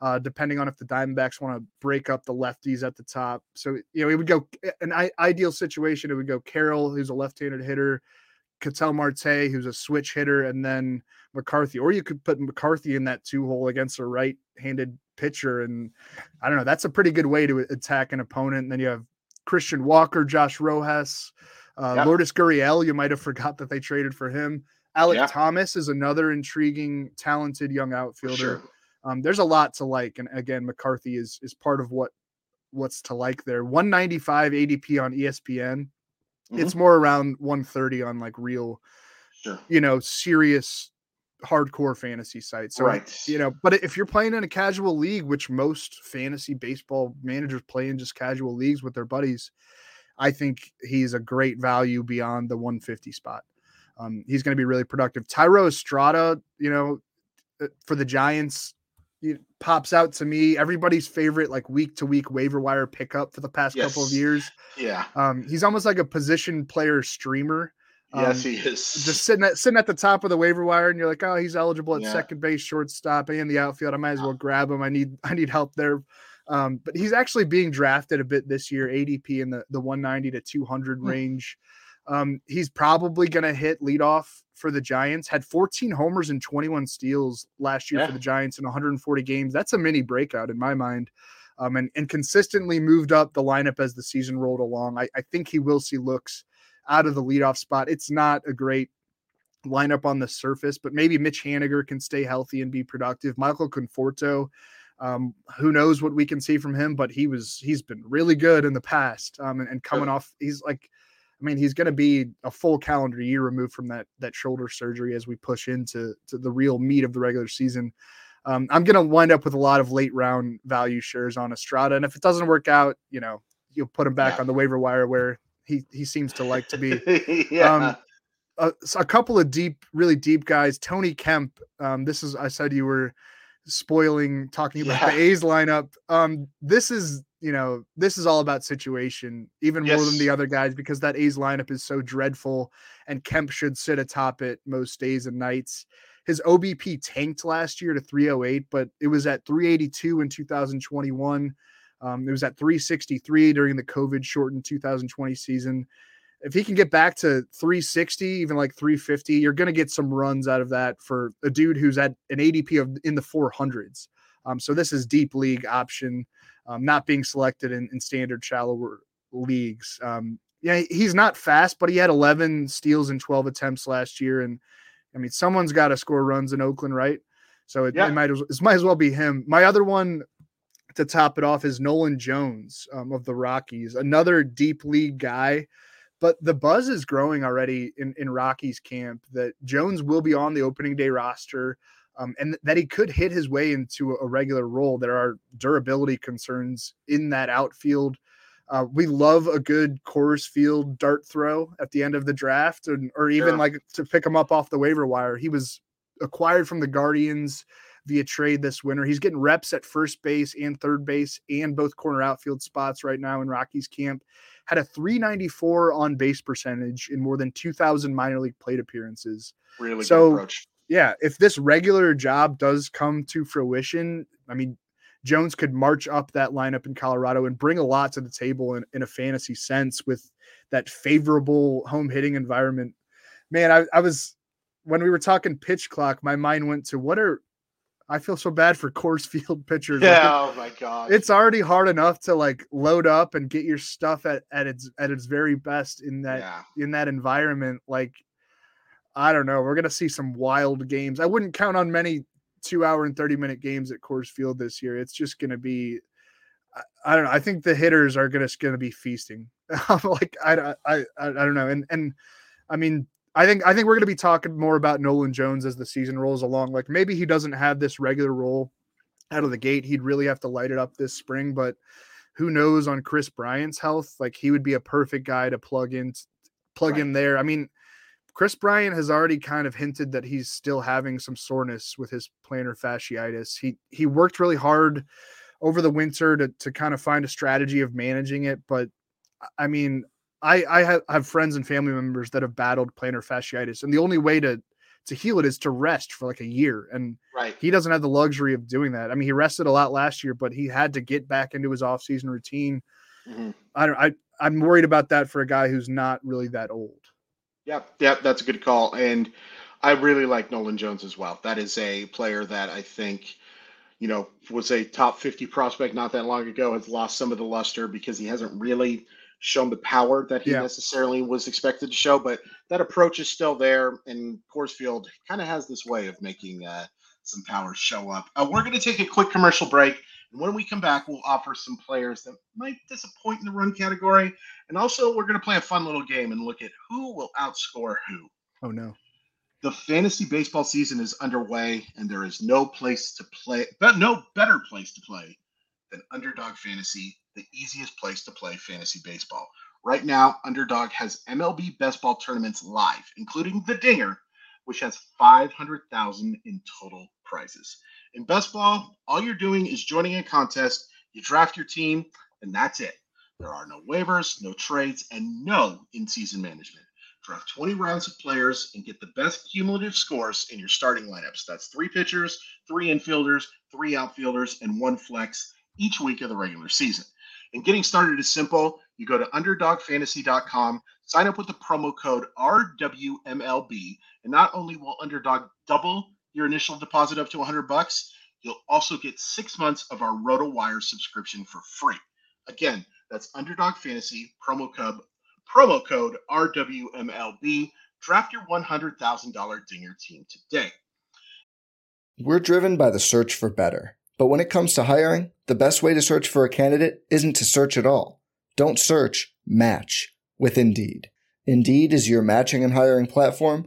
uh, depending on if the Diamondbacks want to break up the lefties at the top. So you know, it would go an I- ideal situation. It would go Carroll, who's a left-handed hitter, Ketel Marte, who's a switch hitter, and then McCarthy. Or you could put McCarthy in that two hole against a right-handed pitcher, and I don't know. That's a pretty good way to attack an opponent. And then you have Christian Walker, Josh Rojas, uh, Yeah. Lourdes Gurriel. You might have forgot that they traded for him. Alec Yeah. Thomas is another intriguing, talented young outfielder. sure. Um, there's a lot to like, and again, McCarthy is is part of what what's to like there. 195 ADP on ESPN. Mm-hmm. It's more around 130 on like real, Sure. you know, serious hardcore fantasy sites. So right. you know, but if you're playing in a casual league, which most fantasy baseball managers play in just casual leagues with their buddies, I think he's a great value beyond the 150 spot. Um, he's going to be really productive. Thairo Estrada, you know, uh, for the Giants, pops out to me. Everybody's favorite, like week to week waiver wire pickup for the past couple of years. Yeah. Um, he's almost like a position player streamer. Yes, Um, he is. just sitting at sitting at the top of the waiver wire, and you're like, oh, he's eligible at Yeah. second base, shortstop, and the outfield. I might as well grab him. I need I need help there. Um, but he's actually being drafted a bit this year, ADP in the the 190 to 200 Hmm. range. Um, he's probably going to hit leadoff for the Giants. Had 14 homers and 21 steals last year Yeah. for the Giants in 140 games. That's a mini breakout in my mind. Um, and, and consistently moved up the lineup as the season rolled along. I, I think he will see looks out of the leadoff spot. It's not a great lineup on the surface, but maybe Mitch Haniger can stay healthy and be productive. Michael Conforto, um, who knows what we can see from him, but he was he's been really good in the past. Um, and, and coming off, he's like, I mean, he's going to be a full calendar year removed from that that shoulder surgery as we push into to the real meat of the regular season. Um, I'm going to wind up with a lot of late round value shares on Estrada, and if it doesn't work out, you know, you'll put him back Yeah. on the waiver wire where he he seems to like to be yeah. um, a, a couple of deep, really deep guys. Tony Kemp. Um, this is I said you were spoiling talking about Yeah. the A's lineup. Um, this is you know this is all about situation, even more than the other guys because that A's lineup is so dreadful, and Kemp should sit atop it most days and nights. His OBP tanked last year to 308, but it was at 382 in 2021. Um, it was at 363 during the COVID shortened 2020 season if he can get back to 360, even like 350, you're going to get some runs out of that for a dude who's at an ADP of in the 400s. Um, so this is deep league option, um, not being selected in, in standard shallower leagues. Um, yeah, he's not fast, but he had 11 steals and 12 attempts last year. And I mean, someone's got to score runs in Oakland, right? So it, yeah. it might as it might as well be him. My other one to top it off is Nolan Jones um, of the Rockies, another deep league guy. But the buzz is growing already in, in Rockies camp that Jones will be on the opening day roster um, and that he could hit his way into a regular role. There are durability concerns in that outfield. Uh, we love a good Coors Field dart throw at the end of the draft, and, or even sure. like to pick him up off the waiver wire. He was acquired from the Guardians via trade this winter. He's getting reps at first base and third base and both corner outfield spots right now in Rockies camp. Had a 394 on base percentage in more than 2,000 minor league plate appearances. Really so, Yeah, if this regular job does come to fruition, I mean, Jones could march up that lineup in Colorado and bring a lot to the table in, in a fantasy sense with that favorable home hitting environment. Man, I, I was when we were talking pitch clock, my mind went to what are I feel so bad for Coors Field pitchers. Yeah, like, oh my god. It's already hard enough to like load up and get your stuff at, at its at its very best in that yeah. in that environment. Like, I don't know. We're gonna see some wild games. I wouldn't count on many two hour and 30 minute games at Coors Field this year. It's just gonna be I, I don't know. I think the hitters are gonna gonna be feasting. like I, I I I don't know. And and I mean I think I think we're going to be talking more about Nolan Jones as the season rolls along. Like maybe he doesn't have this regular role out of the gate. He'd really have to light it up this spring, but who knows on Kris Bryant's health? Like he would be a perfect guy to plug in plug right. in there. I mean, Kris Bryant has already kind of hinted that he's still having some soreness with his plantar fasciitis. He he worked really hard over the winter to to kind of find a strategy of managing it, but I mean, I I have, have friends and family members that have battled plantar fasciitis, and the only way to to heal it is to rest for like a year. And right. he doesn't have the luxury of doing that. I mean, he rested a lot last year, but he had to get back into his off-season routine. Mm-hmm. I don't I I'm worried about that for a guy who's not really that old. Yep, yep, that's a good call. And I really like Nolan Jones as well. That is a player that I think, you know, was a top 50 prospect not that long ago, has lost some of the luster because he hasn't really shown the power that he yeah. necessarily was expected to show, but that approach is still there. And Coors Field kind of has this way of making uh, some power show up. Uh, we're going to take a quick commercial break. And when we come back, we'll offer some players that might disappoint in the run category. And also, we're going to play a fun little game and look at who will outscore who. Oh, no. The fantasy baseball season is underway, and there is no place to play, but no better place to play than Underdog Fantasy the easiest place to play fantasy baseball. Right now, Underdog has MLB best ball tournaments live, including the Dinger, which has 500,000 in total prizes. In best ball, all you're doing is joining a contest, you draft your team, and that's it. There are no waivers, no trades, and no in-season management. Draft 20 rounds of players and get the best cumulative scores in your starting lineups. That's three pitchers, three infielders, three outfielders, and one flex each week of the regular season. And getting started is simple. You go to underdogfantasy.com, sign up with the promo code RWMLB, and not only will Underdog double your initial deposit up to 100 bucks, you'll also get six months of our RotoWire subscription for free. Again, that's Underdog Fantasy promo code promo code RWMLB. Draft your $100,000 Dinger team today. We're driven by the search for better. But when it comes to hiring, the best way to search for a candidate isn't to search at all. Don't search, match with Indeed. Indeed is your matching and hiring platform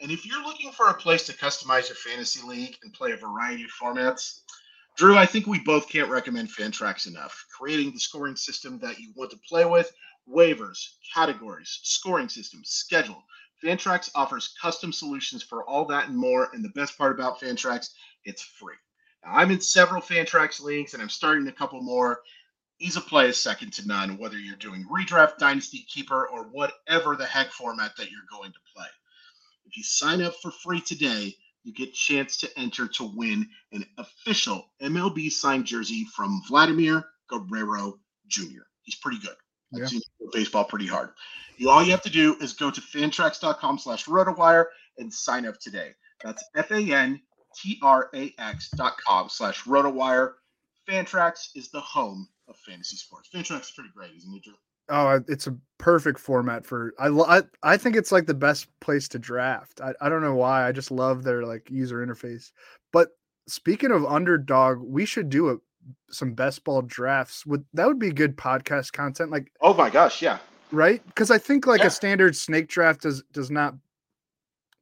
And if you're looking for a place to customize your fantasy league and play a variety of formats, Drew, I think we both can't recommend Fantrax enough. Creating the scoring system that you want to play with, waivers, categories, scoring system, schedule. Fantrax offers custom solutions for all that and more. And the best part about Fantrax, it's free. Now, I'm in several Fantrax leagues and I'm starting a couple more. Ease of play is second to none, whether you're doing redraft, dynasty, keeper, or whatever the heck format that you're going to play. If you sign up for free today, you get a chance to enter to win an official MLB signed jersey from Vladimir Guerrero Jr. He's pretty good. I've seen baseball pretty hard. You all you have to do is go to fantrax.com slash rotowire and sign up today. That's F-A-N-T-R-A-X dot com slash rotowire. Fantrax is the home of fantasy sports. Fantrax is pretty great, isn't it, Drew? Oh, it's a perfect format for. I, I I think it's like the best place to draft. I, I don't know why. I just love their like user interface. But speaking of underdog, we should do a some best ball drafts. Would that would be good podcast content? Like Oh my gosh, yeah. right? Because I think like Yeah. a standard snake draft does does not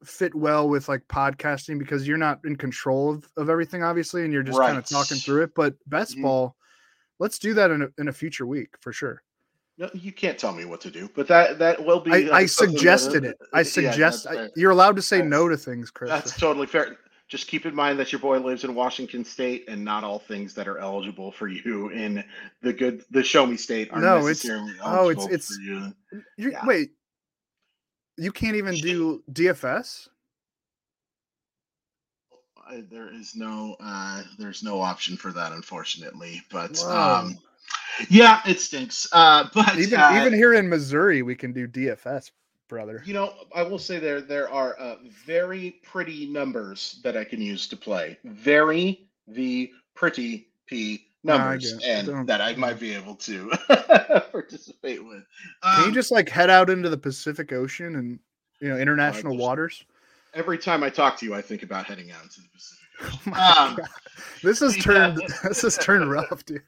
fit well with like podcasting because you're not in control of, of everything obviously and you're just kind of talking through it but best Mhm. ball let's do that in a, in a future week for sure No, you can't tell me what to do, but that that will be. i, I that- suggested it i suggest that's I, you're allowed to say That's- no to things chris That's totally fair. Just keep in mind that your boy lives in Washington State, and not all things that are eligible for you in the good, the show me state are No, it's- necessarily oh, it's- eligible it's- for you. Yeah. wait you can't even do dfs There is no, uh, there's no option for that, unfortunately. But Whoa. um, yeah, it stinks. Uh, but even uh, even here in missouri we can do dfs brother You know, I will say there there are uh, very pretty numbers that I can use to play. Very the pretty p numbers, and Don't- that I might be able to participate with. can you Um, just like head out into the pacific ocean and you know international just- waters every time I talk to you, I think about heading out into the Pacific. Oh my Um, God. This has yeah. turned this has turned rough, dude.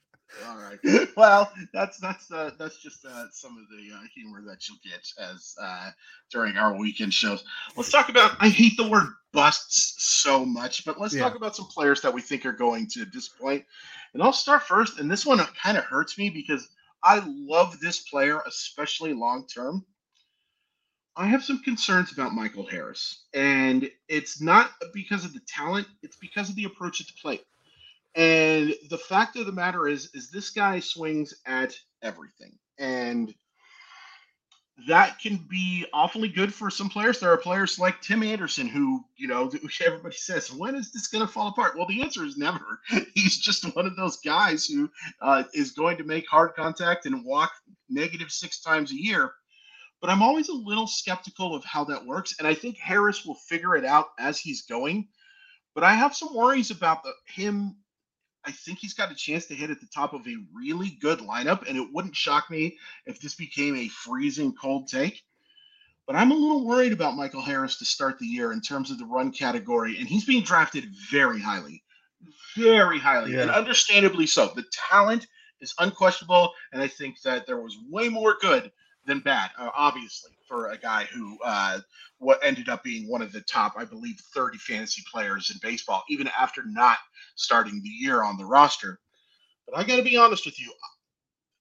All right. Well, that's that's uh, that's just uh, some of the uh, humor that you'll get as uh, during our weekend shows. Let's talk about. I hate the word busts so much, but let's Yeah. talk about some players that we think are going to disappoint. And I'll start first. And this one kind of hurts me because I love this player, especially long term. I have some concerns about Michael Harris, and it's not because of the talent; it's because of the approach at the plate. And the fact of the matter is, is this guy swings at everything, and that can be awfully good for some players. There are players like Tim Anderson who, you know, everybody says, when is this going to fall apart? Well, the answer is never. He's just one of those guys who uh, is going to make hard contact and walk negative six times a year. But I'm always a little skeptical of how that works, and I think Harris will figure it out as he's going. But I have some worries about the, him I think he's got a chance to hit at the top of a really good lineup, and it wouldn't shock me if this became a freezing cold take. But I'm a little worried about Michael Harris to start the year in terms of the run category, and he's being drafted very highly, very highly, and understandably so. The talent is unquestionable, and I think that there was way more good than bad, uh, obviously, for a guy who uh, what ended up being one of the top, I believe, 30 fantasy players in baseball, even after not starting the year on the roster. But I got to be honest with you.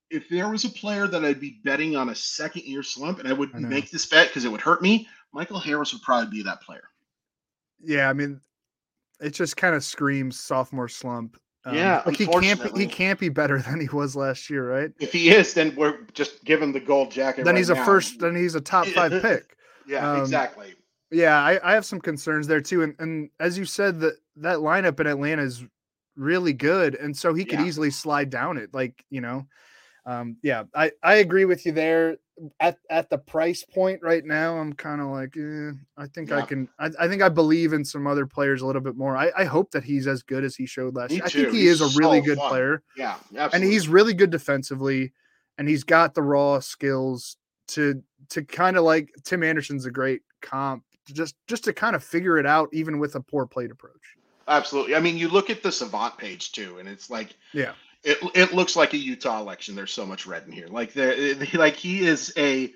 If there was a player that I'd be betting on a second year slump, and I I wouldn't know. make this bet because it would hurt me, Michael Harris would probably be that player. Yeah, I mean, it just kind of screams sophomore slump. Um, Yeah, like he can't be, he can't be better than he was last year, right? If he is, then we're just give him the gold jacket. Then right he's a first. Then he's a top five pick. Yeah, um, exactly. Yeah, I, I have some concerns there too. And and as you said, that that lineup in Atlanta is really good, and so he could Yeah. easily slide down it. Like you know, um, yeah, I I agree with you there. At at the price point right now, I'm kind of like, eh, I think I can. I, I think I believe in some other players a little bit more. I, I hope that he's as good as he showed last Me year. I think he He's is a really so good fun. player Yeah, and he's really good defensively and he's got the raw skills to to kind of like Tim Anderson's a great comp to just just to kind of figure it out even with a poor plate approach. absolutely. I mean, you look at the Savant page too, and it's like Yeah. It it looks like a Utah election. There's so much red in here. Like the like he is a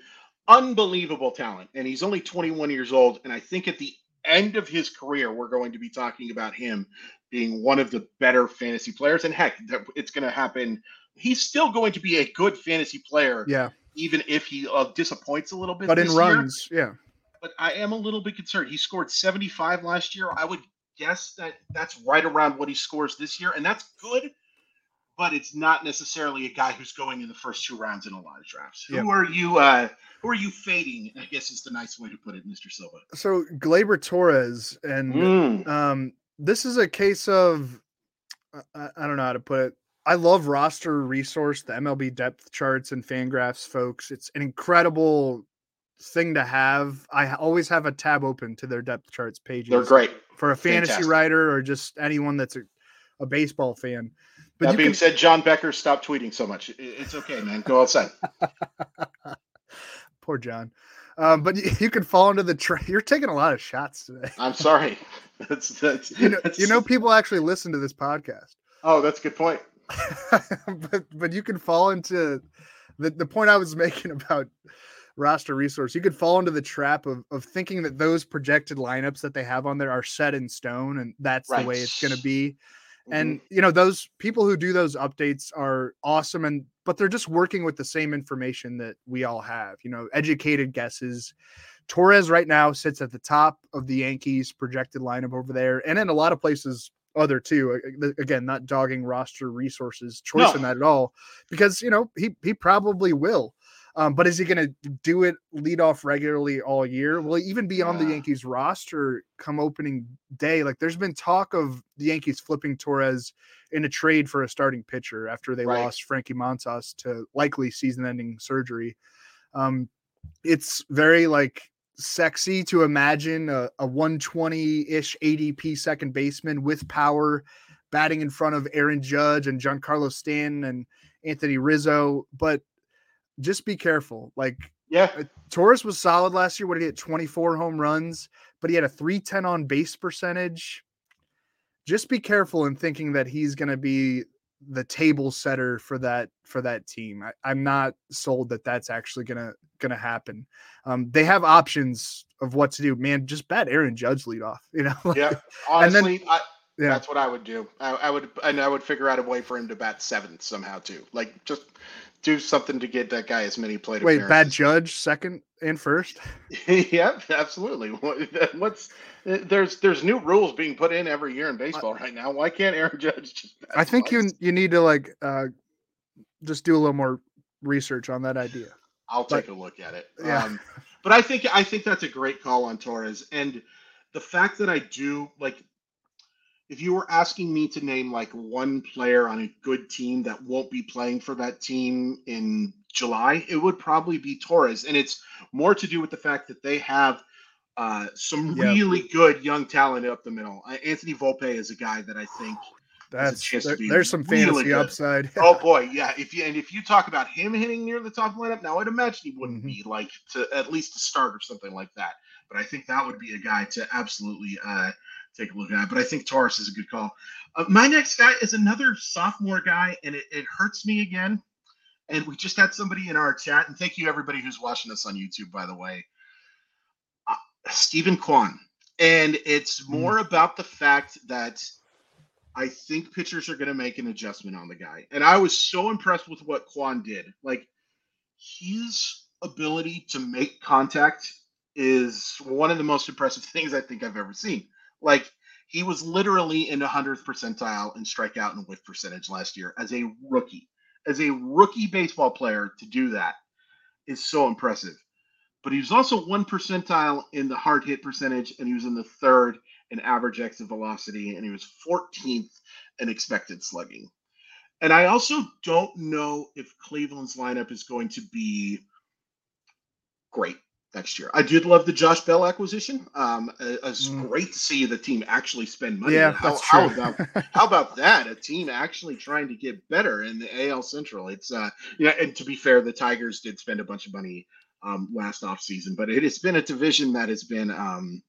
unbelievable talent, and he's only 21 years old. And I think at the end of his career, we're going to be talking about him being one of the better fantasy players. And heck, it's going to happen. He's still going to be a good fantasy player, Yeah. even if he uh, disappoints a little bit. But in year. runs, yeah. but I am a little bit concerned. He scored 75 last year. I would guess that that's right around what he scores this year, and that's good. But it's not necessarily a guy who's going in the first two rounds in a lot of drafts. Yep. Who are you? Uh, who are you fading? I guess is the nice way to put it, Mr. Silva. So Gleyber Torres and Mm. um this is a case of I- I, I don't know how to put it. I love roster resource, the MLB depth charts and FanGraphs, folks. It's an incredible thing to have. I always have a tab open to their depth charts pages. They're great. for a fantasy Fantastic. writer or just anyone that's a, a baseball fan. But that being can, said, John Becker, stop tweeting so much. It's okay, man. Go outside. poor John. Um, but you, you can fall into the tra- You're taking a lot of shots today. I'm sorry. That's that's You know, that's- you know, people actually listen to this podcast. Oh, that's a good point. but but you can fall into the, the point I was making about roster resource. You could fall into the trap of of thinking that those projected lineups that they have on there are set in stone and that's the way it's going to be. Mm-hmm. And you know those people who do those updates are awesome and but they're just working with the same information that we all have. You know, educated guesses. Torres right now sits at the top of the Yankees projected lineup over there and in a lot of places other a- Again, not dogging roster resources choice in that at all, because you know he he probably will. Um, but is he going to do it lead off regularly all year? Will he even be on the Yankees roster come opening day? Like, there's been talk of the Yankees flipping Torres in a trade for a starting pitcher after they Right. lost Frankie Montas to likely season-ending surgery. Um, it's very like sexy to imagine a, a 120-ish ADP second baseman with power batting in front of Aaron Judge and Giancarlo Stanton and Anthony Rizzo, but just be careful. Like Yeah, Torres was solid last year. What did he hit? 24 home runs, but he had a 310 on base percentage. Just be careful in thinking that he's going to be the table setter for that for that team. I, I'm not sold that that's actually gonna gonna happen. Um, they have options of what to do. Man, just bat Aaron Judge lead off. You know, Like, yeah. And then- Honestly, I, yeah. That's what I would do. I, I would, and I would figure out a way for him to bat seventh somehow too. Like just do something to get that guy as many plate Wait, bad. Judge second and first. yeah, absolutely. What- What's there's there's new rules being put in every year in baseball right now. Why can't Aaron Judge just? I think you twice? you need to like uh, just do a little more research on that idea. I'll but- take a look at it. Yeah. Um, but I think I think that's a great call on Torres, and the fact that I do like, if you were asking me to name like one player on a good team that won't be playing for that team in July, it would probably be Torres, and it's more to do with the fact that they have. Uh, some Yeah. really good young talent up the middle. Uh, Anthony Volpe is a guy that I think That's chance to there- be there's some really fantasy good. upside. oh boy, yeah. If you and if you talk about him hitting near the top lineup, now I'd imagine he wouldn't Mhm. be like to at least to start or something like that. But I think that would be a guy to absolutely uh, take a look at. But I think Torres is a good call. Uh, my next guy is another sophomore guy, and it, it hurts me again. And we just had somebody in our chat, and thank you everybody who's watching us on YouTube, by the way. Uh, Steven Kwan, and it's more about the fact that I think pitchers are going to make an adjustment on the guy. And I was so impressed with what Kwan did. Like his ability to make contact is one of the most impressive things I think I've ever seen. Like he was literally in the 100th percentile in strikeout and whiff percentage last year as a rookie. As a rookie baseball player to do that is so impressive. But he was also one percentile in the hard hit percentage and he was in the third in average exit velocity, and he was 14th in expected slugging. And I also don't know if Cleveland's lineup is going to be great next year. I did love the Josh Bell acquisition. Um, it's mm. great to see the team actually spend money. Yeah, how, that's true. how about how about that? A team actually trying to get better in the AL Central. It's uh, yeah, and to be fair, the Tigers did spend a bunch of money um, last offseason, but it has been a division that has been um,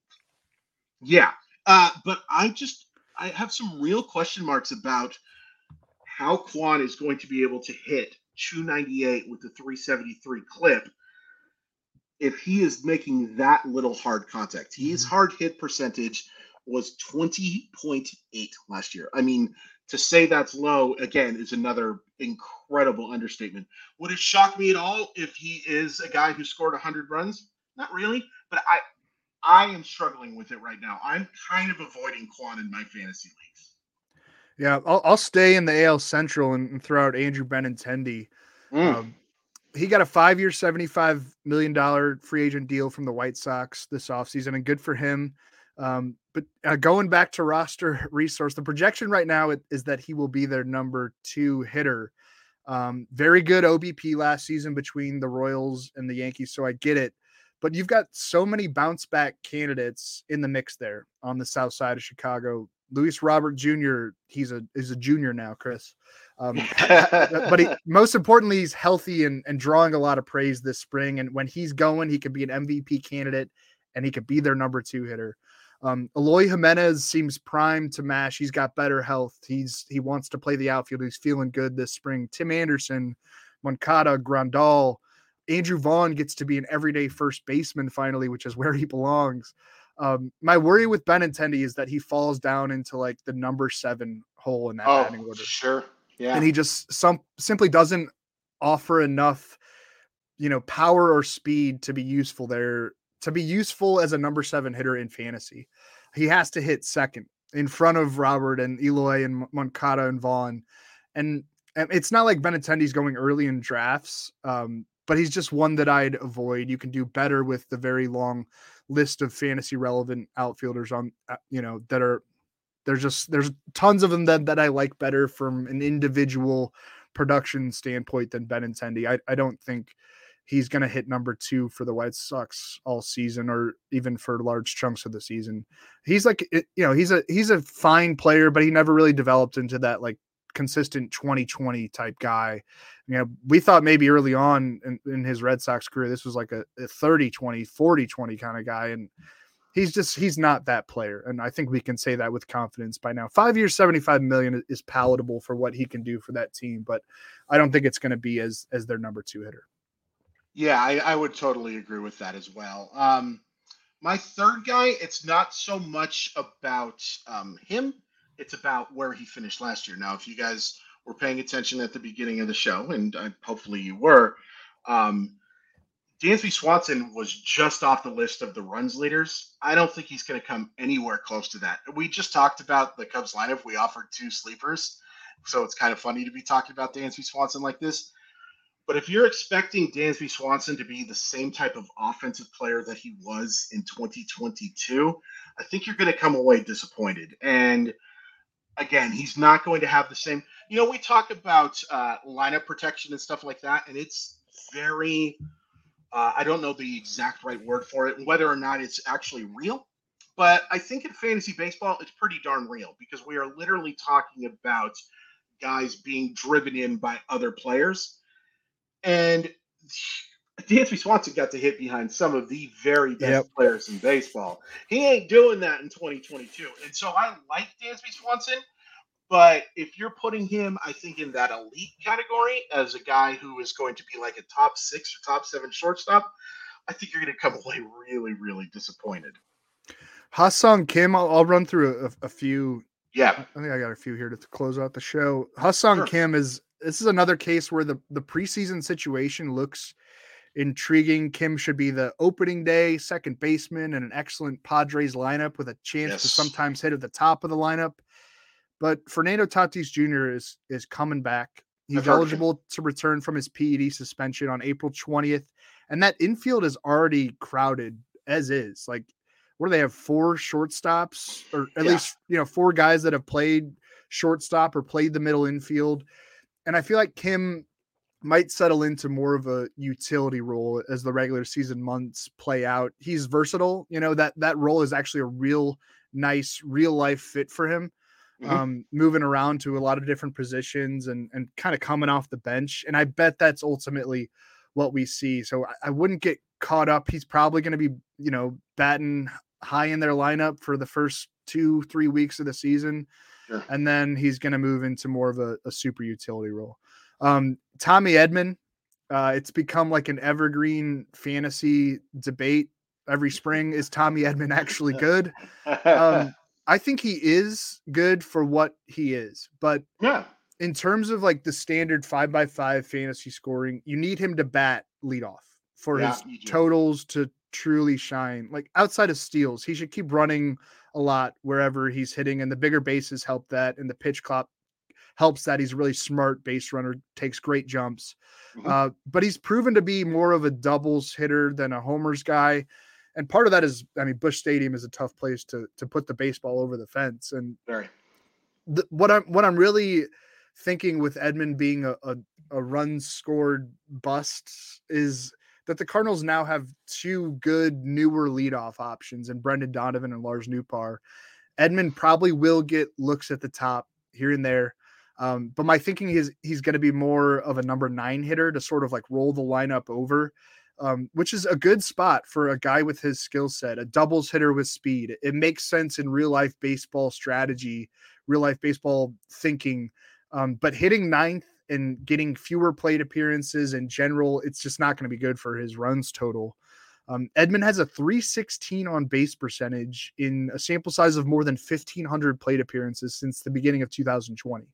yeah. Uh, but I just I have some real question marks about how Kwan is going to be able to hit 298 with the 373 clip if he is making that little hard contact. His mm-hmm. hard hit percentage was 20.8 last year. I mean, to say that's low again is another incredible understatement. Would it shock me at all if he is a guy who scored 100 runs? Not really, but I I am struggling with it right now. I'm kind of avoiding Kwan in my fantasy leagues. Yeah, I'll, I'll stay in the AL Central and, and throw out Andrew Benintendi. Mm. Um, he got a five year, $75 million free agent deal from the White Sox this offseason, and good for him. Um, but uh, going back to roster resource, the projection right now is that he will be their number two hitter. Um, very good OBP last season between the Royals and the Yankees, so I get it. But you've got so many bounce back candidates in the mix there on the south side of Chicago. Luis Robert Jr. He's a is a junior now, Chris. Um, but he, most importantly, he's healthy and, and drawing a lot of praise this spring. And when he's going, he could be an MVP candidate and he could be their number two hitter. Um, Eloy Jimenez seems primed to mash. He's got better health. He's he wants to play the outfield. He's feeling good this spring. Tim Anderson, Moncada, Grandal, Andrew Vaughn gets to be an everyday first baseman finally, which is where he belongs. Um, my worry with Benintendi is that he falls down into like the number seven hole in that oh, batting order. Sure. Yeah. And he just some simply doesn't offer enough, you know, power or speed to be useful there, to be useful as a number seven hitter in fantasy. He has to hit second in front of Robert and Eloy and Moncada and Vaughn. And, and it's not like Benintendi's going early in drafts, um, but he's just one that I'd avoid. You can do better with the very long list of fantasy relevant outfielders on, uh, you know, that are there's just there's tons of them that, that I like better from an individual production standpoint than Benintendi. I, I don't think he's going to hit number two for the White Sox all season or even for large chunks of the season. He's like, eh, you know, he's a, he's a fine player, but he never really developed into that like consistent 2020 type guy. You know, we thought maybe early on in, in his Red Sox career, this was like a, a 30, 20, 40, 20 kind of guy. And he's just he's not that player and i think we can say that with confidence by now. Five years 75 million is palatable for what he can do for that team but i don't think it's going to be as as their number two hitter. Yeah I, I would totally agree with that as well. Um my third guy it's not so much about um him it's about where he finished last year. Now if you guys were paying attention at the beginning of the show and uh, hopefully you were um Dansby Swanson was just off the list of the runs leaders. I don't think he's going to come anywhere close to that. We just talked about the Cubs lineup. We offered two sleepers. So it's kind of funny to be talking about Dansby Swanson like this. But if you're expecting Dansby Swanson to be the same type of offensive player that he was in 2022, I think you're going to come away disappointed. And again, he's not going to have the same. You know, we talk about uh, lineup protection and stuff like that, and it's very uh, I don't know the exact right word for it, whether or not it's actually real, but I think in fantasy baseball, it's pretty darn real because we are literally talking about guys being driven in by other players. And Dansby Swanson got to hit behind some of the very best yep. players in baseball. He ain't doing that in 2022. And so I like Dansby Swanson. But if you're putting him, I think, in that elite category as a guy who is going to be like a top six or top seven shortstop, I think you're going to come away really, really disappointed. Ha-Seong Kim, I'll, I'll run through a, a, few. Yeah, I think I got a few here to close out the show. Ha-Seong sure. Kim is this is another case where the the preseason situation looks intriguing. Kim should be the opening day second baseman and an excellent Padres lineup with a chance yes. to sometimes hit at the top of the lineup. But Fernando Tatis Jr. is is coming back. He's eligible to return from his PED suspension on April 20th. And that infield is already crowded as is. Like what do they have? Four shortstops, or at Yeah. least you know four guys that have played shortstop or played the middle infield. And I feel like Kim might settle into more of a utility role as the regular season months play out. He's versatile. You know that that role is actually a real nice real life fit for him. Mhm. Um, moving around to a lot of different positions and and kind of coming off the bench. And I bet that's ultimately what we see. So I, I wouldn't get caught up. He's probably going to be, you know, batting high in their lineup for the first two, three weeks of the season. Sure. And then he's going to move into more of a, a super utility role. Um, Tommy Edman, uh, it's become like an evergreen fantasy debate every spring. Is Tommy Edman actually good? Um, I think he is good for what he is, but yeah. in terms of like the standard five by five fantasy scoring, you need him to bat leadoff for Yeah, his totals to truly shine. Like outside of steals, he should keep running a lot wherever he's hitting, and the bigger bases help that, and the pitch clock helps that. He's a really smart base runner, takes great jumps. Mhm. Uh, but he's proven to be more of a doubles hitter than a homers guy. And part of that is, I mean, Busch Stadium is a tough place to to put the baseball over the fence. And Very. the, what I'm what I'm really thinking with Edman being a, a a run scored bust is that the Cardinals now have two good newer leadoff options and Brendan Donovan and Lars Nootbaar. Edman probably will get looks at the top here and there. Um, but my thinking is he's going to be more of a number nine hitter to sort of like roll the lineup over, um, which is a good spot for a guy with his skill set, a doubles hitter with speed. It makes sense in real life baseball strategy, real life baseball thinking. Um, but hitting ninth and getting fewer plate appearances in general, it's just not going to be good for his runs total. Um, Edman has a 316 on base percentage in a sample size of more than 1,500 plate appearances since the beginning of 2020.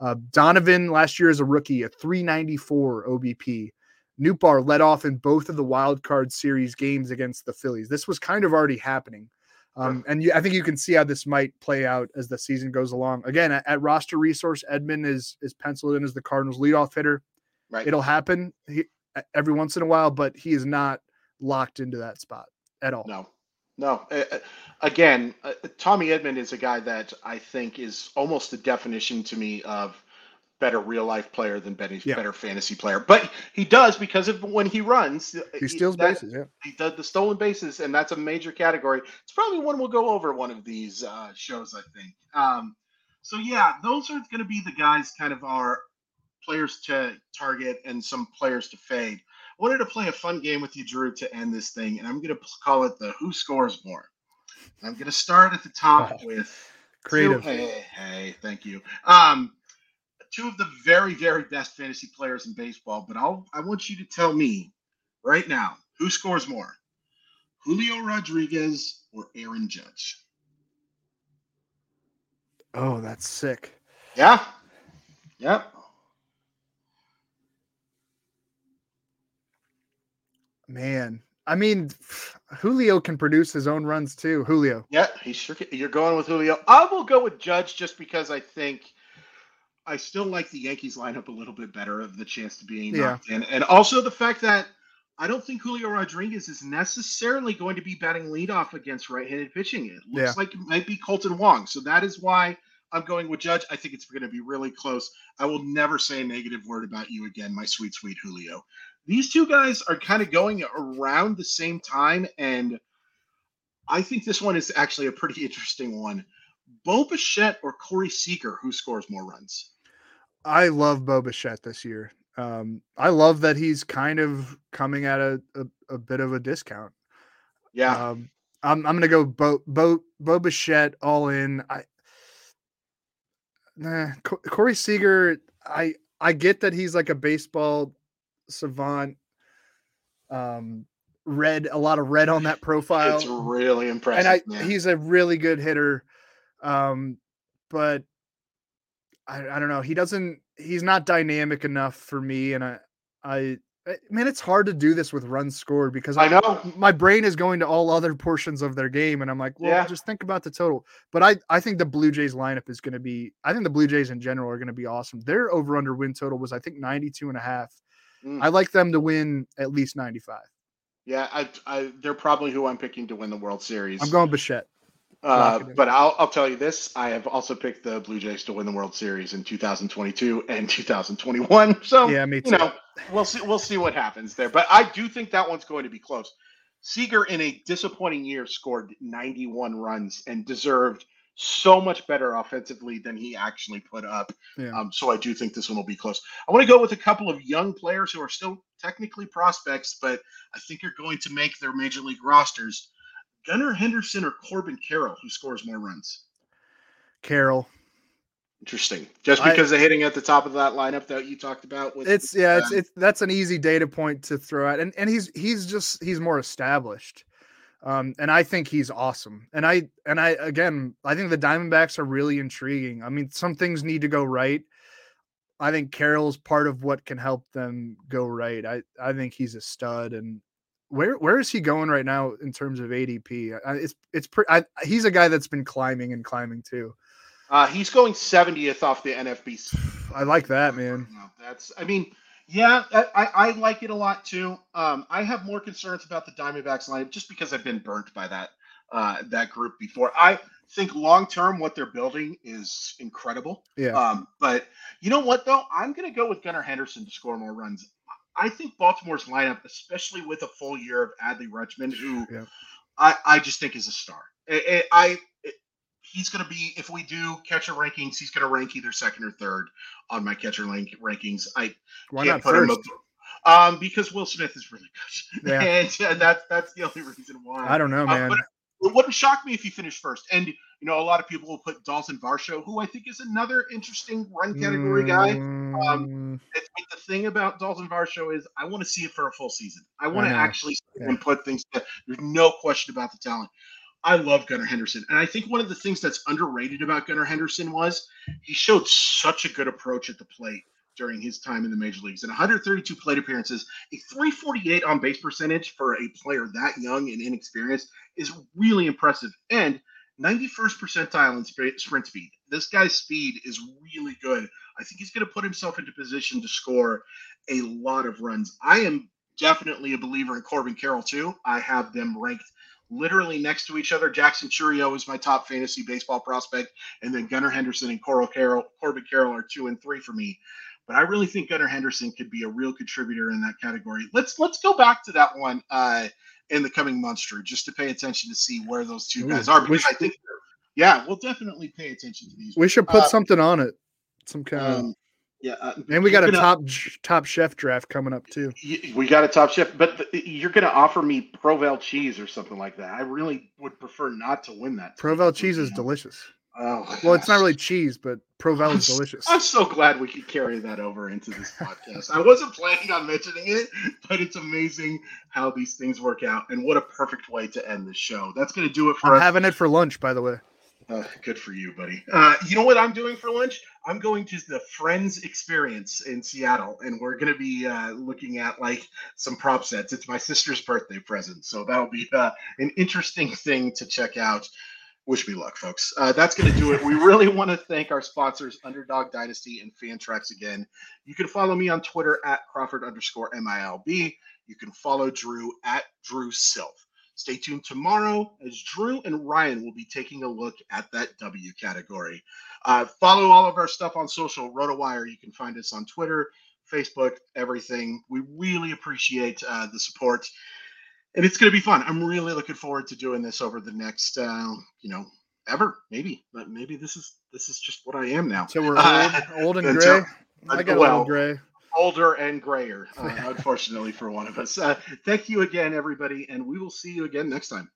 Uh, Donovan last year as a rookie, a 394 OBP. Nootbaar led off in both of the wild card series games against the Phillies. This was kind of already happening. Um, and you, I think you can see how this might play out as the season goes along. Again, at, at roster resource, Edman is is penciled in as the Cardinals leadoff hitter. Right. It'll happen he, every once in a while, but he is not locked into that spot at all. No, no. Uh, again, uh, Tommy Edman is a guy that I think is almost the definition to me of better real life player than better, Yeah. better fantasy player. But he does because of when he runs. uh, He steals that- bases. Yeah. He does the stolen bases, and that's a major category. It's probably one we'll go over one of these uh, shows, I think. Um, so yeah, those are going to be the guys, kind of our players to target and some players to fade. I wanted to play a fun game with you, Drew, to end this thing, and I'm going to call it the Who Scores More. I'm going to start at the top Wow. with Creative. Two, hey, hey, thank you. Um, two of the very, very best fantasy players in baseball, but I'll I want you to tell me right now who scores more, Julio Rodriguez or Aaron Judge? Oh, that's sick. Yeah. Yep. Man. I mean, Julio can produce his own runs too. Julio. Yeah, he sure can. You're going with Julio. I will go with Judge just because I think I still like the Yankees lineup a little bit better of the chance to being Yeah. in. And also the fact that I don't think Julio Rodriguez is necessarily going to be batting leadoff against right-handed pitching. It looks Yeah. like it might be Kolten Wong. So that is why I'm going with Judge. I think it's going to be really close. I will never say a negative word about you again, my sweet, sweet Julio. These two guys are kind of going around the same time, and I think this one is actually a pretty interesting one. Bo Bichette or Corey Seager, who scores more runs? I love Bo Bichette this year. Um, I love that he's kind of coming at a, a, a bit of a discount. Yeah, Um, I'm I'm gonna go Bo Bo Bo Bichette all in. I nah, Corey Seager. I I get that he's like a baseball savant. Um, red a lot of red on that profile, it's really impressive. and I man. he's a really good hitter. Um, but I I don't know. He doesn't. He's not dynamic enough for me, and I I. I- Man, it's hard to do this with runs scored because I know. my brain is going to all other portions of their game and i'm like well Yeah. just think about the total but i i think the blue jays lineup is going to be i think the blue jays in general are going to be awesome their over under win total was i think 92 and a half Mm. i like them to win at least 95 Yeah, I, I, they're probably who I'm picking to win the World Series. I'm going Bichette. Uh, but I'll, I'll tell you this: I have also picked the Blue Jays to win the World Series in 2022 and 2021. So yeah, me too. You know, we'll see. We'll see what happens there. But I do think that one's going to be close. Seager, in a disappointing year, scored 91 runs and deserved so much better offensively than he actually put up. Yeah. Um, so I do think this one will be close. I want to go with a couple of young players who are still technically prospects, but I think are going to make their major league rosters. Gunnar Henderson or Corbin Carroll, who scores more runs? Carroll. Interesting. Just because I, they're hitting at the top of that lineup that you talked about. With, it's yeah, it's it's that's an easy data point to throw out, and and he's he's just he's more established, um, and I think he's awesome. And I and I again, I think the Diamondbacks are really intriguing. I mean, some things need to go right. I think Carroll's part of what can help them go right. I I think he's a stud, and where where is he going right now in terms of ADP? It's it's pre- I, he's a guy that's been climbing and climbing too. Uh, he's going 70th off the NFBC. I like that, man. That's I mean, yeah, I, I like it a lot too. Um, I have more concerns about the Diamondbacks lineup just because I've been burnt by that uh, that group before. I think long term what they're building is incredible. Yeah. Um, but you know what though? I'm gonna go with Gunnar Henderson to score more runs. I think Baltimore's lineup, especially with a full year of Adley Rutschman, who yeah. I, I just think is a star. I, I he's going to be if we do catcher rankings, he's going to rank either second or third on my catcher rank, rankings. I Why can't put first? him up um, because Will Smith is really good, yeah. and, and that's that's the only reason why. I don't know, uh, man. Uh, it wouldn't shock me if he finished first. And you know, a lot of people will put Dalton Varsho, who I think is another interesting run category guy. Um, mm. the thing about Dalton Varsho is I want to see it for a full season. I want to actually see yeah. him put things. Together. There's no question about the talent. I love Gunnar Henderson, and I think one of the things that's underrated about Gunnar Henderson was he showed such a good approach at the plate during his time in the major leagues. In 132 plate appearances, a 348 on base percentage for a player that young and inexperienced is really impressive. And 91st percentile in sprint speed. This guy's speed is really good. I think he's going to put himself into position to score a lot of runs. I am definitely a believer in Corbin Carroll too. I have them ranked literally next to each other. Jackson Chourio is my top fantasy baseball prospect, and then Gunnar Henderson and Coral Carroll, Corbin Carroll are two and three for me. But I really think Gunnar Henderson could be a real contributor in that category. Let's let's go back to that one uh, in the coming months, Drew, just to pay attention to see where those two guys are. Because should, I think, yeah, we'll definitely pay attention to these. We should put uh, something on it, some kind um, of. Yeah, uh, and we got a top top chef draft coming up too. We got a top chef, but the, you're going to offer me Provel cheese or something like that. I really would prefer not to win that. Provel cheese is delicious. Oh, well, it's not really cheese, but Provel is delicious. I'm so glad we could carry that over into this podcast. I wasn't planning on mentioning it, but it's amazing how these things work out, and what a perfect way to end the show. That's going to do it for I'm us. having it for lunch, by the way. Uh, good for you, buddy. Uh, you know what I'm doing for lunch? I'm going to the Friends Experience in Seattle, and we're going to be uh, looking at like some prop sets. It's my sister's birthday present, so that'll be uh, an interesting thing to check out wish me luck, folks. Uh, that's going to do it. We really want to thank our sponsors, Underdog Dynasty and Fantrax again. You can follow me on Twitter at Crawford underscore MILB. You can follow Drew at Drew Silf. Stay tuned tomorrow as Drew and Ryan will be taking a look at that W category. Uh, follow all of our stuff on social, RotoWire. You can find us on Twitter, Facebook, everything. We really appreciate uh, the support and it's going to be fun. I'm really looking forward to doing this over the next, uh, you know, ever maybe, but maybe this is this is just what I am now. So we're old, uh, old and gray. I got well, old gray. Older and grayer, uh, unfortunately for one of us. Uh, thank you again, everybody, and we will see you again next time.